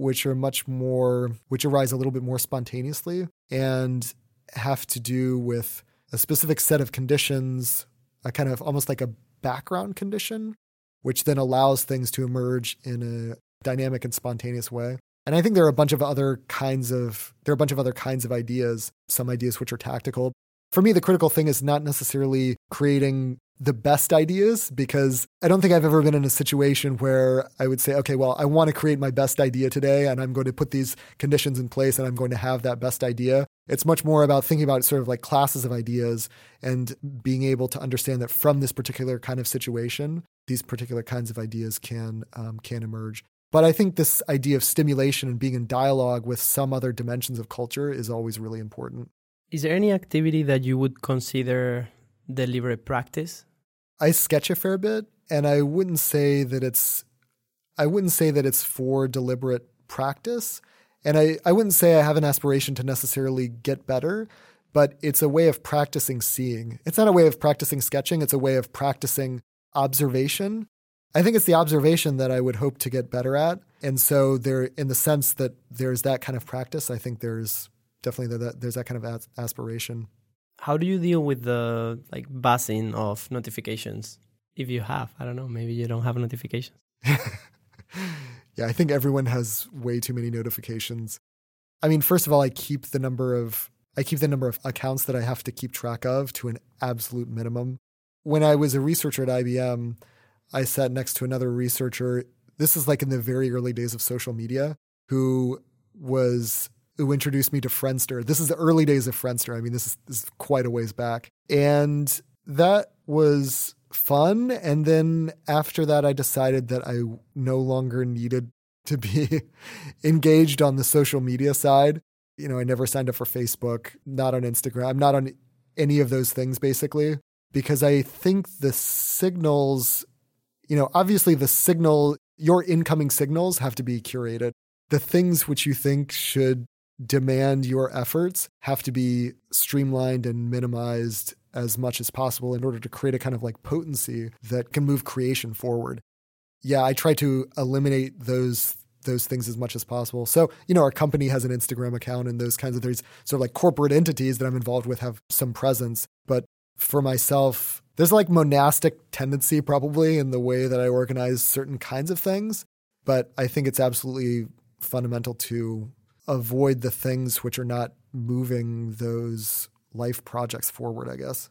Speaker 1: which are much more, which arise a little bit more spontaneously and have to do with a specific set of conditions, a kind of almost like a background condition which then allows things to emerge in a dynamic and spontaneous way. And I think there are a bunch of other kinds of there are a bunch of other kinds of ideas, some ideas which are tactical. For me, the critical thing is not necessarily creating the best ideas because I don't think I've ever been in a situation where I would say, okay, well, I want to create my best idea today and I'm going to put these conditions in place and I'm going to have that best idea. It's much more about thinking about sort of like classes of ideas and being able to understand that from this particular kind of situation, these particular kinds of ideas can um, can emerge. But I think this idea of stimulation and being in dialogue with some other dimensions of culture is always really important.
Speaker 3: Is there any activity that you would consider deliberate practice?
Speaker 1: I sketch a fair bit, and I wouldn't say that it's I wouldn't say that it's for deliberate practice. And I, I wouldn't say I have an aspiration to necessarily get better, but it's a way of practicing seeing. It's not a way of practicing sketching, it's a way of practicing observation. I think it's the observation that I would hope to get better at. And so there in the sense that there's that kind of practice, I think there's definitely that there's that kind of aspiration.
Speaker 3: How do you deal with the like buzzing of notifications? If you have, I don't know, maybe you don't have notifications.
Speaker 1: yeah, I think everyone has way too many notifications. I mean, first of all, I keep the number of I keep the number of accounts that I have to keep track of to an absolute minimum. When I was a researcher at IBM, I sat next to another researcher. This is like in the very early days of social media, who was who introduced me to Friendster. This is the early days of Friendster. I mean, this is, this is quite a ways back. And that was fun. And then after that, I decided that I no longer needed to be engaged on the social media side. You know, I never signed up for Facebook, not on Instagram, I'm not on any of those things basically, because I think the signals, you know, obviously the signal, your incoming signals have to be curated. The things which you think should demand your efforts have to be streamlined and minimized as much as possible in order to create a kind of like potency that can move creation forward. Yeah, I try to eliminate those those things as much as possible. So, you know, our company has an Instagram account and those kinds of things, sort of like corporate entities that I'm involved with have some presence. But for myself, there's like monastic tendency probably in the way that I organize certain kinds of things. But I think it's absolutely fundamental to avoid the things which are not moving those life projects forward, I guess.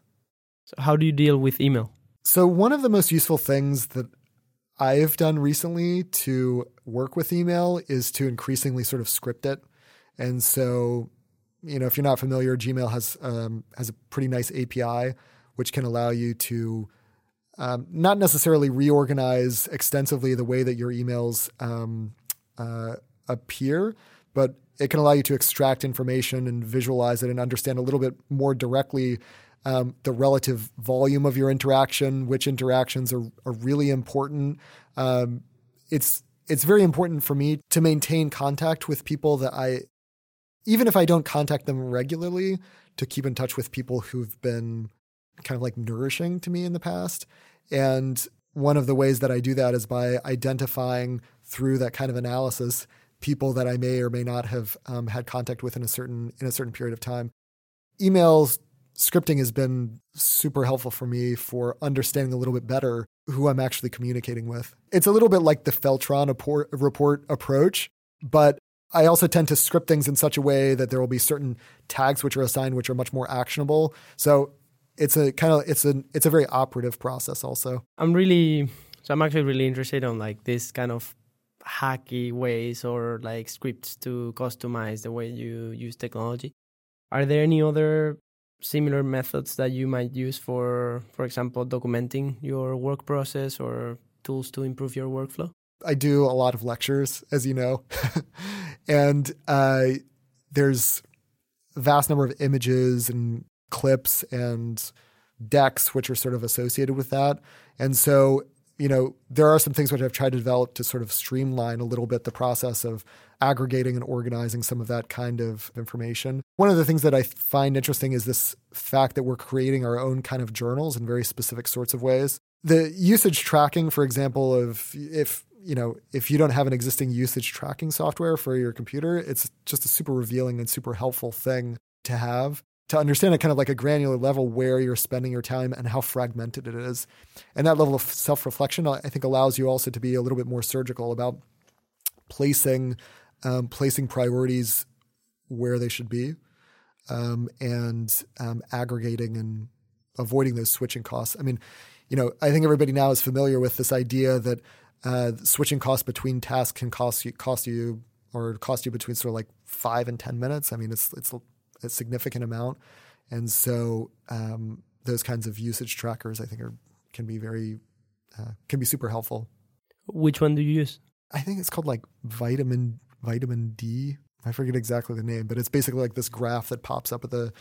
Speaker 3: So, how do you deal with email?
Speaker 1: So, one of the most useful things that I've done recently to work with email is to increasingly sort of script it. And so, you know, if you're not familiar, Gmail has um, has a pretty nice API which can allow you to um, not necessarily reorganize extensively the way that your emails um, uh, appear, but it can allow you to extract information and visualize it and understand a little bit more directly um, the relative volume of your interaction, which interactions are, are really important. Um, it's it's very important for me to maintain contact with people that I, even if I don't contact them regularly, to keep in touch with people who've been kind of like nourishing to me in the past. And one of the ways that I do that is by identifying through that kind of analysis people that I may or may not have um, had contact with in a certain in a certain period of time. Emails scripting has been super helpful for me for understanding a little bit better who I'm actually communicating with. It's a little bit like the Feltron report approach, but I also tend to script things in such a way that there will be certain tags which are assigned which are much more actionable. So it's a kind of it's a it's a very operative process also.
Speaker 3: I'm really so I'm actually really interested on like this kind of hacky ways or like scripts to customize the way you use technology. Are there any other similar methods that you might use for for example documenting your work process or tools to improve your workflow?
Speaker 1: I do a lot of lectures, as you know, and uh, there's a vast number of images and clips and decks which are sort of associated with that. And so, you know, there are some things which I've tried to develop to sort of streamline a little bit the process of aggregating and organizing some of that kind of information. One of the things that I find interesting is this fact that we're creating our own kind of journals in very specific sorts of ways. The usage tracking, for example, of if you know, if you don't have an existing usage tracking software for your computer, it's just a super revealing and super helpful thing to have to understand at kind of like a granular level where you're spending your time and how fragmented it is. And that level of self reflection, I think, allows you also to be a little bit more surgical about placing um, placing priorities where they should be um, and um, aggregating and avoiding those switching costs. I mean, you know, I think everybody now is familiar with this idea that uh, switching costs between tasks can cost you cost you or cost you between sort of like five and ten minutes. I mean, it's it's a significant amount, and so um, those kinds of usage trackers I think are can be very uh, can be super helpful.
Speaker 3: Which one do you use?
Speaker 1: I think it's called like vitamin vitamin D. I forget exactly the name, but it's basically like this graph that pops up at the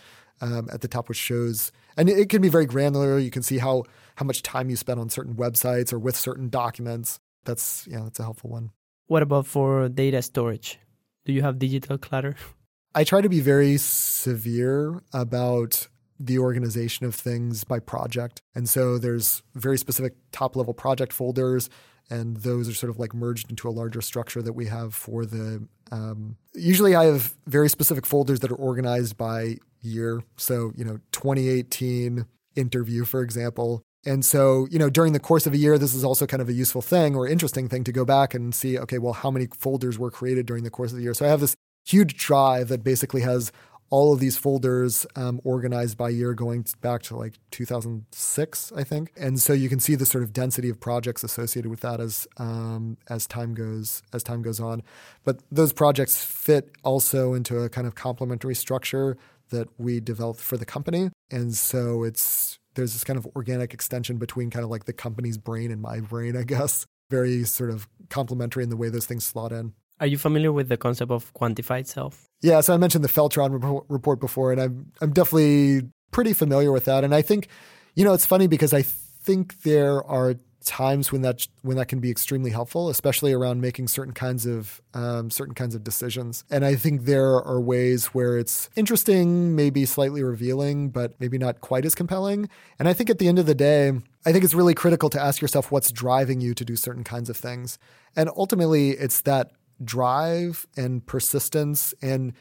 Speaker 1: um, at the top, which shows, and it, it can be very granular. You can see how how much time you spend on certain websites or with certain documents that's yeah, that's a helpful one.
Speaker 3: What about for data storage? Do you have digital clutter?
Speaker 1: I try to be very severe about the organization of things by project. And so there's very specific top level project folders, and those are sort of like merged into a larger structure that we have for the. Um, usually, I have very specific folders that are organized by year. So, you know, 2018 interview, for example, and so, you know, during the course of a year, this is also kind of a useful thing or interesting thing to go back and see, okay, well, how many folders were created during the course of the year? So I have this huge drive that basically has all of these folders um, organized by year going back to like 2006, I think. And so you can see the sort of density of projects associated with that as um, as time goes as time goes on. But those projects fit also into a kind of complementary structure that we developed for the company. And so it's there's this kind of organic extension between kind of like the company's brain and my brain, I guess. Very sort of complementary in the way those things slot in.
Speaker 3: Are you familiar with the concept of quantified self?
Speaker 1: Yeah, so I mentioned the Feltron report before, and I'm I'm definitely pretty familiar with that. And I think, you know, it's funny because I think there are times when that when that can be extremely helpful, especially around making certain kinds of um, certain kinds of decisions. And I think there are ways where it's interesting, maybe slightly revealing, but maybe not quite as compelling. And I think at the end of the day, I think it's really critical to ask yourself what's driving you to do certain kinds of things. And ultimately, it's that drive and persistence and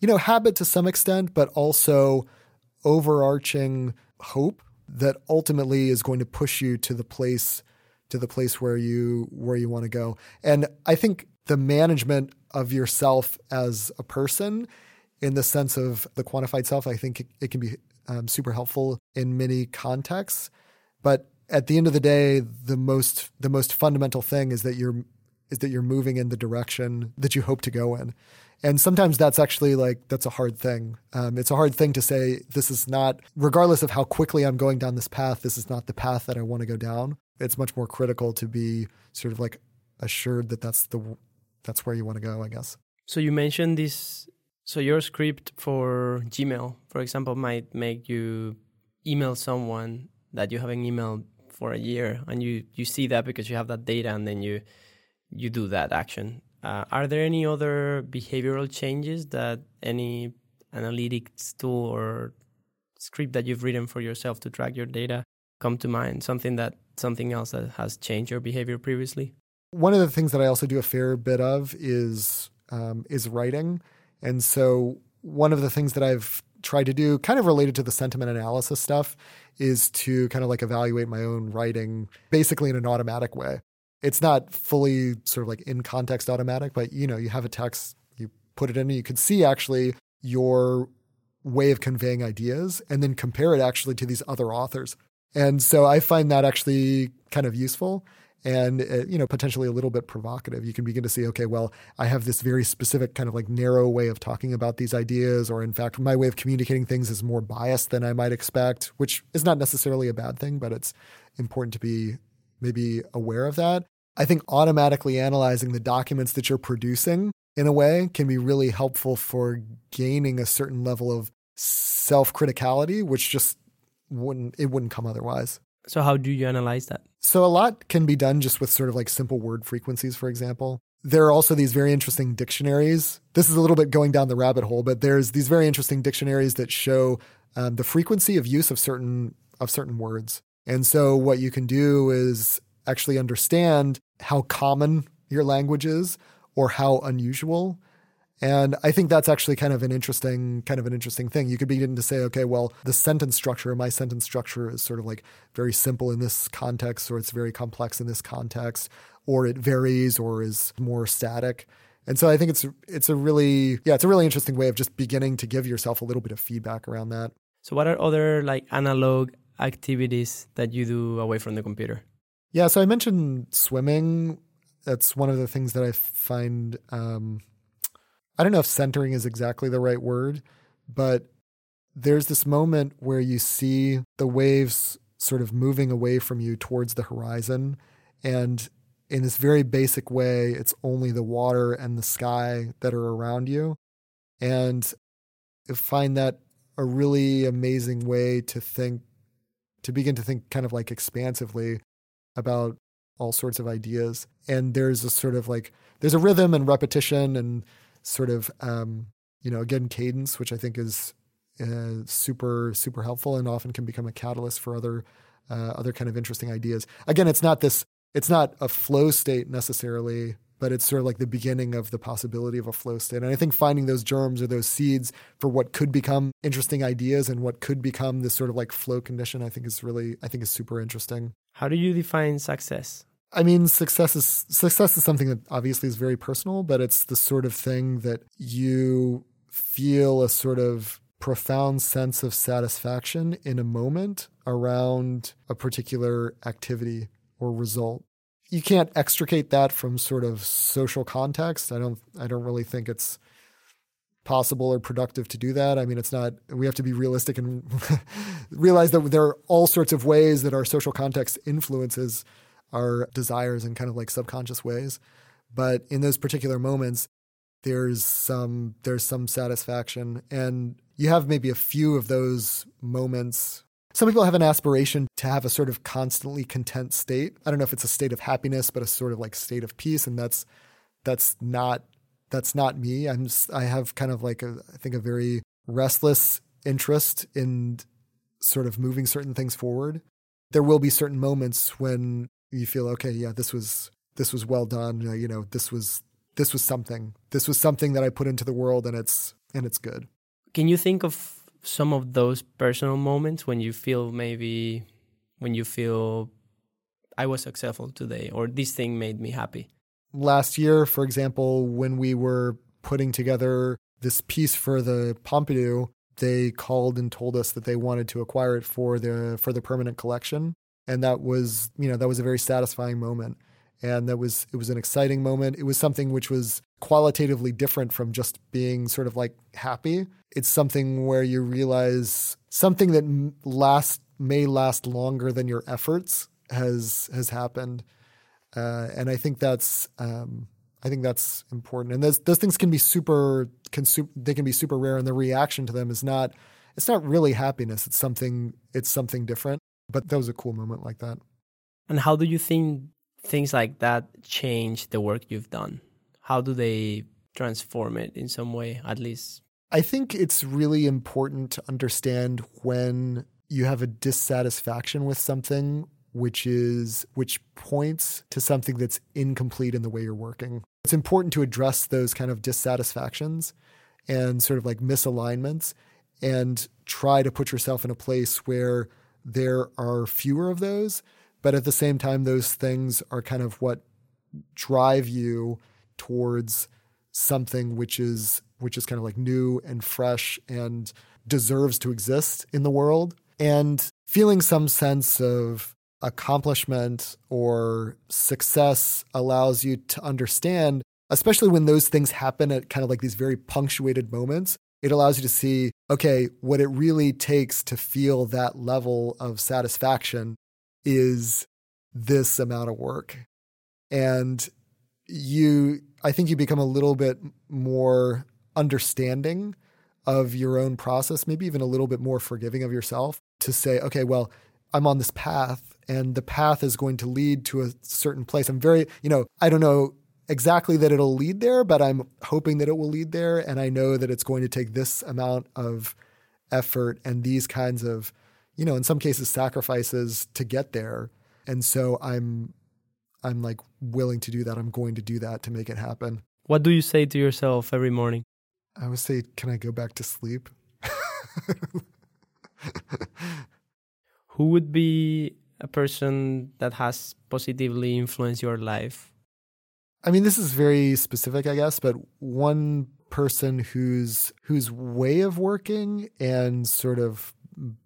Speaker 1: you know habit to some extent, but also overarching hope that ultimately is going to push you to the place to the place where you where you want to go. And I think the management of yourself as a person in the sense of the quantified self, I think it, it can be um, super helpful in many contexts. But at the end of the day, the most the most fundamental thing is that you're is that you're moving in the direction that you hope to go in. And sometimes that's actually like, that's a hard thing. Um, it's a hard thing to say, this is not, regardless of how quickly I'm going down this path, this is not the path that I want to go down. It's much more critical to be sort of like assured that that's the, that's where you want to go, I guess.
Speaker 3: So you mentioned this. So your script for Gmail, for example, might make you email someone that you haven't emailed for a year, and you you see that because you have that data, and then you you do that action. Uh, are there any other behavioral changes that any analytics tool or script that you've written for yourself to track your data come to mind? Something that something else that has changed your behavior previously?
Speaker 1: One of the things that I also do a fair bit of is um, is writing, and so one of the things that I've tried to do, kind of related to the sentiment analysis stuff, is to kind of like evaluate my own writing basically in an automatic way. It's not fully sort of like in context automatic, but you know, you have a text, you put it in, and you can see actually your way of conveying ideas and then compare it actually to these other authors. And so I find that actually kind of useful and uh, you know potentially a little bit provocative you can begin to see okay well i have this very specific kind of like narrow way of talking about these ideas or in fact my way of communicating things is more biased than i might expect which is not necessarily a bad thing but it's important to be maybe aware of that i think automatically analyzing the documents that you're producing in a way can be really helpful for gaining a certain level of self-criticality which just wouldn't it wouldn't come otherwise
Speaker 3: so how do you analyze that?
Speaker 1: So a lot can be done just with sort of like simple word frequencies, for example. There are also these very interesting dictionaries. This is a little bit going down the rabbit hole, but there's these very interesting dictionaries that show um, the frequency of use of certain of certain words. And so what you can do is actually understand how common your language is or how unusual and I think that's actually kind of an interesting kind of an interesting thing. You could begin to say, okay, well, the sentence structure, my sentence structure is sort of like very simple in this context, or it's very complex in this context, or it varies or is more static. And so I think it's it's a really yeah, it's a really interesting way of just beginning to give yourself a little bit of feedback around that.
Speaker 3: So what are other like analog activities that you do away from the computer?
Speaker 1: Yeah, so I mentioned swimming. That's one of the things that I find um, I don't know if centering is exactly the right word, but there's this moment where you see the waves sort of moving away from you towards the horizon. And in this very basic way, it's only the water and the sky that are around you. And I find that a really amazing way to think, to begin to think kind of like expansively about all sorts of ideas. And there's a sort of like, there's a rhythm and repetition and sort of um, you know again cadence, which I think is uh, super super helpful and often can become a catalyst for other uh, other kind of interesting ideas. Again, it's not this it's not a flow state necessarily, but it's sort of like the beginning of the possibility of a flow state. And I think finding those germs or those seeds for what could become interesting ideas and what could become this sort of like flow condition, I think is really I think is super interesting.
Speaker 3: How do you define success?
Speaker 1: I mean, success is success is something that obviously is very personal, but it's the sort of thing that you feel a sort of profound sense of satisfaction in a moment around a particular activity or result. You can't extricate that from sort of social context. I don't I don't really think it's possible or productive to do that. I mean, it's not, we have to be realistic and realize that there are all sorts of ways that our social context influences our desires in kind of like subconscious ways. But in those particular moments, there's some there's some satisfaction and you have maybe a few of those moments some people have an aspiration to have a sort of constantly content state i don't know if it's a state of happiness but a sort of like state of peace and that's that's not that's not me. I'm i have kind of like a i think a very restless interest in sort of moving certain things forward. There will be certain moments when you feel okay yeah this was this was well done. Uh, you know this was this was something. This was something that i put into the world and it's and it's good.
Speaker 3: Can you think of some of those personal moments when you feel maybe when you feel i was successful today or this thing made me happy
Speaker 1: last year for example when we were putting together this piece for the pompidou they called and told us that they wanted to acquire it for the for the permanent collection. And that was you know that was a very satisfying moment. And that was it was an exciting moment. It was something which was qualitatively different from just being sort of like happy. It's something where you realize something that last may last longer than your efforts has has happened uh, and i think that's um, i think that's important and those those things can be super they can be super rare and the reaction to them is not it's not really happiness it's something it's something different but that was a cool moment like that.
Speaker 3: And how do you think things like that change the work you've done? How do they transform it in some way, at least?
Speaker 1: I think it's really important to understand when you have a dissatisfaction with something which is which points to something that's incomplete in the way you're working. It's important to address those kind of dissatisfactions and sort of like misalignments and try to put yourself in a place where there are fewer of those. But at the same time, those things are kind of what drive you towards something which is which is kind of like new and fresh and deserves to exist in the world and feeling some sense of accomplishment or success allows you to understand especially when those things happen at kind of like these very punctuated moments it allows you to see okay what it really takes to feel that level of satisfaction is this amount of work. And you i think you become a little bit more understanding of your own process maybe even a little bit more forgiving of yourself to say okay well i'm on this path and the path is going to lead to a certain place i'm very you know i don't know exactly that it'll lead there but i'm hoping that it will lead there and i know that it's going to take this amount of effort and these kinds of you know in some cases sacrifices to get there and so i'm I'm like willing to do that. I'm going to do that to make it happen.
Speaker 3: What do you say to yourself every morning?
Speaker 1: I would say, can I go back to sleep?
Speaker 3: Who would be a person that has positively influenced your life?
Speaker 1: I mean, this is very specific, I guess, but one person whose whose way of working and sort of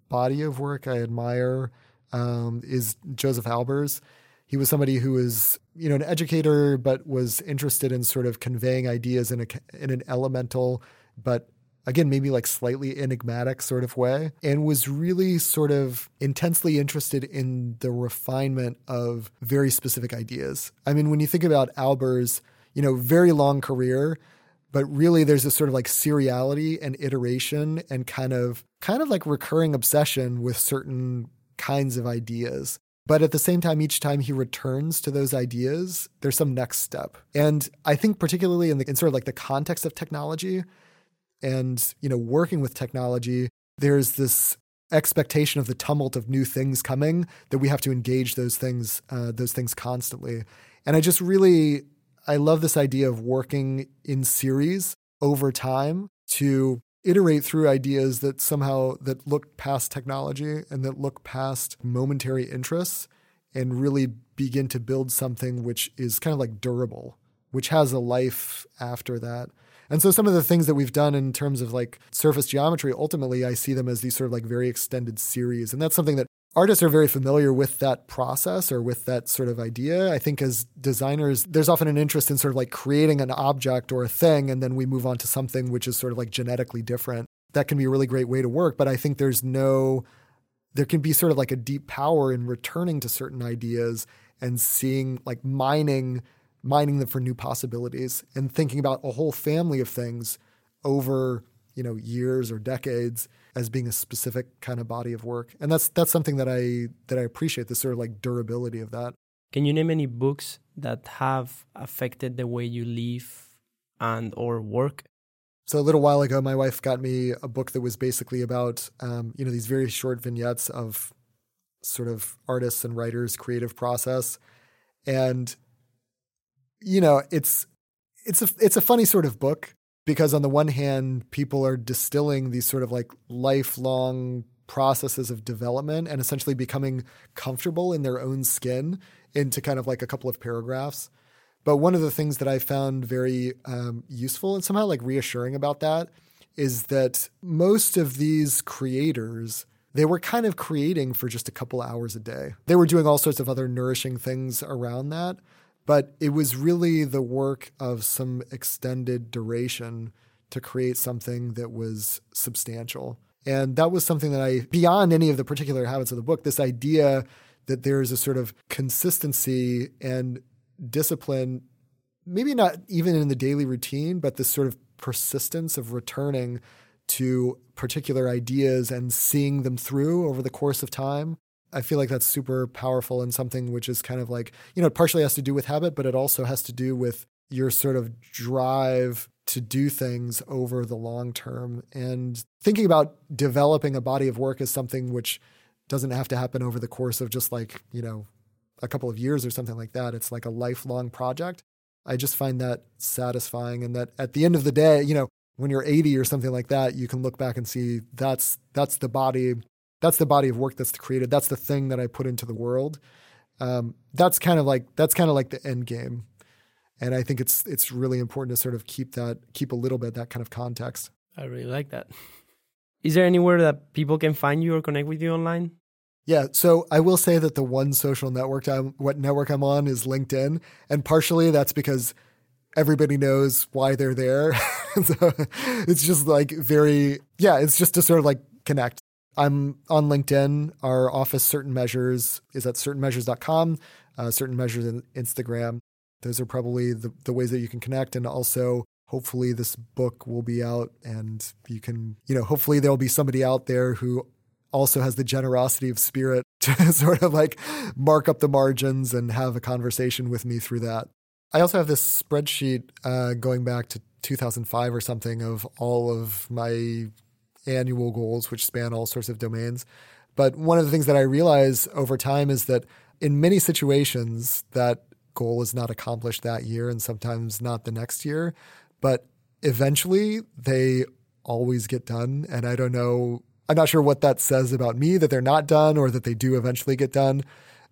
Speaker 1: body of work I admire um, is Josef Albers he was somebody who was you know an educator but was interested in sort of conveying ideas in a in an elemental but again maybe like slightly enigmatic sort of way and was really sort of intensely interested in the refinement of very specific ideas i mean when you think about albers you know very long career but really there's this sort of like seriality and iteration and kind of kind of like recurring obsession with certain kinds of ideas but at the same time, each time he returns to those ideas, there's some next step. And I think particularly in, the, in sort of like the context of technology and, you know, working with technology, there's this expectation of the tumult of new things coming that we have to engage those things, uh, those things constantly. And I just really, I love this idea of working in series over time to iterate through ideas that somehow that look past technology and that look past momentary interests and really begin to build something which is kind of like durable which has a life after that and so some of the things that we've done in terms of like surface geometry ultimately i see them as these sort of like very extended series and that's something that artists are very familiar with that process or with that sort of idea. I think as designers, there's often an interest in sort of like creating an object or a thing, and then we move on to something which is sort of like genetically different. That can be a really great way to work, but I think there's no, there can be sort of like a deep power in returning to certain ideas and seeing like mining, mining them for new possibilities and thinking about a whole family of things over, you know, years or decades as being a specific kind of body of work. And that's that's something that I that I appreciate the sort of like durability of that.
Speaker 3: Can you name any books that have affected the way you live and or work?
Speaker 1: So a little while ago, my wife got me a book that was basically about um, you know these very short vignettes of sort of artists and writers' creative process, and you know it's it's a it's a funny sort of book because on the one hand, people are distilling these sort of like lifelong processes of development and essentially becoming comfortable in their own skin into kind of like a couple of paragraphs. But one of the things that I found very um, useful and somehow like reassuring about that is that most of these creators they were kind of creating for just a couple hours a day. They were doing all sorts of other nourishing things around that. But it was really the work of some extended duration to create something that was substantial. And that was something that I, beyond any of the particular habits of the book, this idea that there's a sort of consistency and discipline, maybe not even in the daily routine, but this sort of persistence of returning to particular ideas and seeing them through over the course of time I feel like that's super powerful and something which is kind of like, you know, it partially has to do with habit, but it also has to do with your sort of drive to do things over the long term. And thinking about developing a body of work is something which doesn't have to happen over the course of just like, you know, a couple of years or something like that. It's like a lifelong project. I just find that satisfying and that at the end of the day, you know, when you're 80 or something like that, you can look back and see that's that's the body that's the body of work that's created. That's the thing that I put into the world. Um, that's kind of like that's kind of like the end game, and I think it's it's really important to sort of keep that keep a little bit that kind of context.
Speaker 3: I really like that. Is there anywhere that people can find you or connect with you online?
Speaker 1: Yeah, so I will say that the one social network I'm what network I'm on is LinkedIn, and partially that's because everybody knows why they're there. so it's just like very yeah, it's just to sort of like connect. I'm on LinkedIn. Our office, Certain Measures, is at certainmeasures.com, uh, Certain Measures in Instagram. Those are probably the, the ways that you can connect. And also, hopefully, this book will be out and you can, you know, hopefully, there'll be somebody out there who also has the generosity of spirit to sort of like mark up the margins and have a conversation with me through that. I also have this spreadsheet uh, going back to 2005 or something of all of my annual goals, which span all sorts of domains. But one of the things that I realize over time is that in many situations, that goal is not accomplished that year and sometimes not the next year. But eventually, they always get done. And I don't know, I'm not sure what that says about me that they're not done or that they do eventually get done.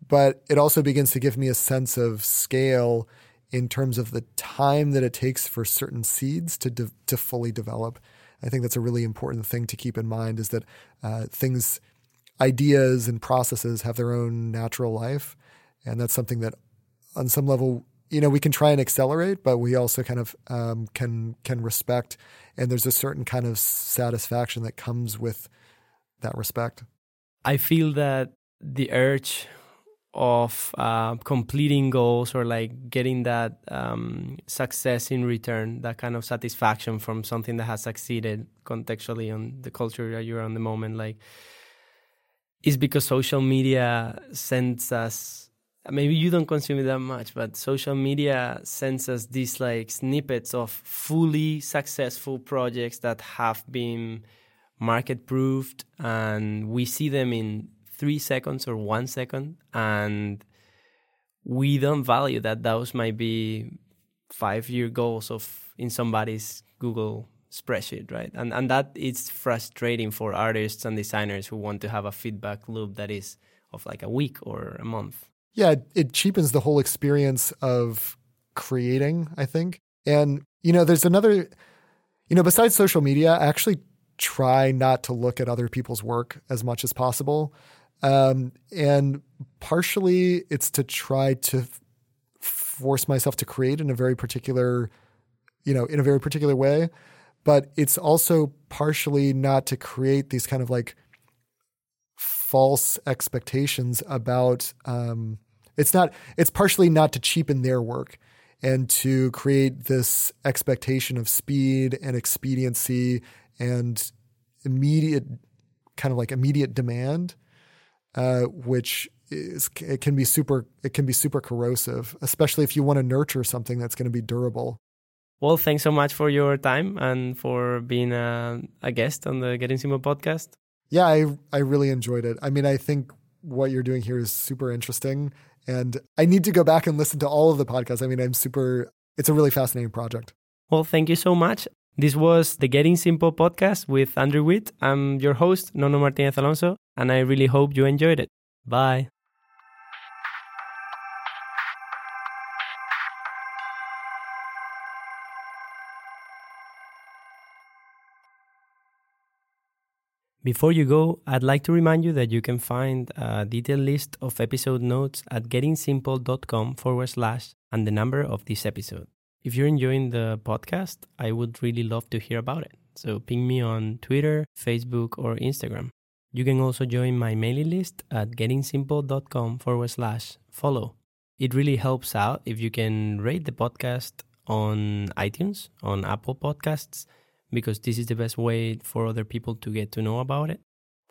Speaker 1: But it also begins to give me a sense of scale in terms of the time that it takes for certain seeds to de- to fully develop. I think that's a really important thing to keep in mind is that uh, things, ideas and processes have their own natural life. And that's something that on some level, you know, we can try and accelerate, but we also kind of um, can can respect. And there's a certain kind of satisfaction that comes with that respect.
Speaker 3: I feel that the urge of uh, completing goals or like getting that um, success in return, that kind of satisfaction from something that has succeeded contextually on the culture that you're on the moment, like is because social media sends us. Maybe you don't consume it that much, but social media sends us these like snippets of fully successful projects that have been market proofed, and we see them in three seconds or one second, and we don't value that those might be five year goals of in somebody's Google spreadsheet, right? And and that is frustrating for artists and designers who want to have a feedback loop that is of like a week or a month.
Speaker 1: Yeah, it cheapens the whole experience of creating, I think. And you know, there's another you know, besides social media, I actually try not to look at other people's work as much as possible. Um, and partially it's to try to f- force myself to create in a very particular, you know, in a very particular way. But it's also partially not to create these kind of like false expectations about, um, it's not, it's partially not to cheapen their work and to create this expectation of speed and expediency and immediate kind of like immediate demand uh, which is it can be super it can be super corrosive, especially if you want to nurture something that's going to be durable.
Speaker 3: Well, thanks so much for your time and for being a, a guest on the Getting Simple podcast.
Speaker 1: Yeah, I I really enjoyed it. I mean, I think what you're doing here is super interesting, and I need to go back and listen to all of the podcasts. I mean, I'm super. It's a really fascinating project.
Speaker 3: Well, thank you so much. This was the Getting Simple podcast with Andrew Witt. I'm your host, Nono Martinez Alonso, and I really hope you enjoyed it. Bye. Before you go, I'd like to remind you that you can find a detailed list of episode notes at gettingsimple.com forward slash and the number of this episode. If you're enjoying the podcast, I would really love to hear about it. So ping me on Twitter, Facebook, or Instagram. You can also join my mailing list at gettingsimple.com forward slash follow. It really helps out if you can rate the podcast on iTunes, on Apple Podcasts, because this is the best way for other people to get to know about it.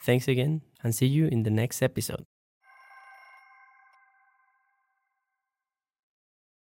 Speaker 3: Thanks again, and see you in the next episode.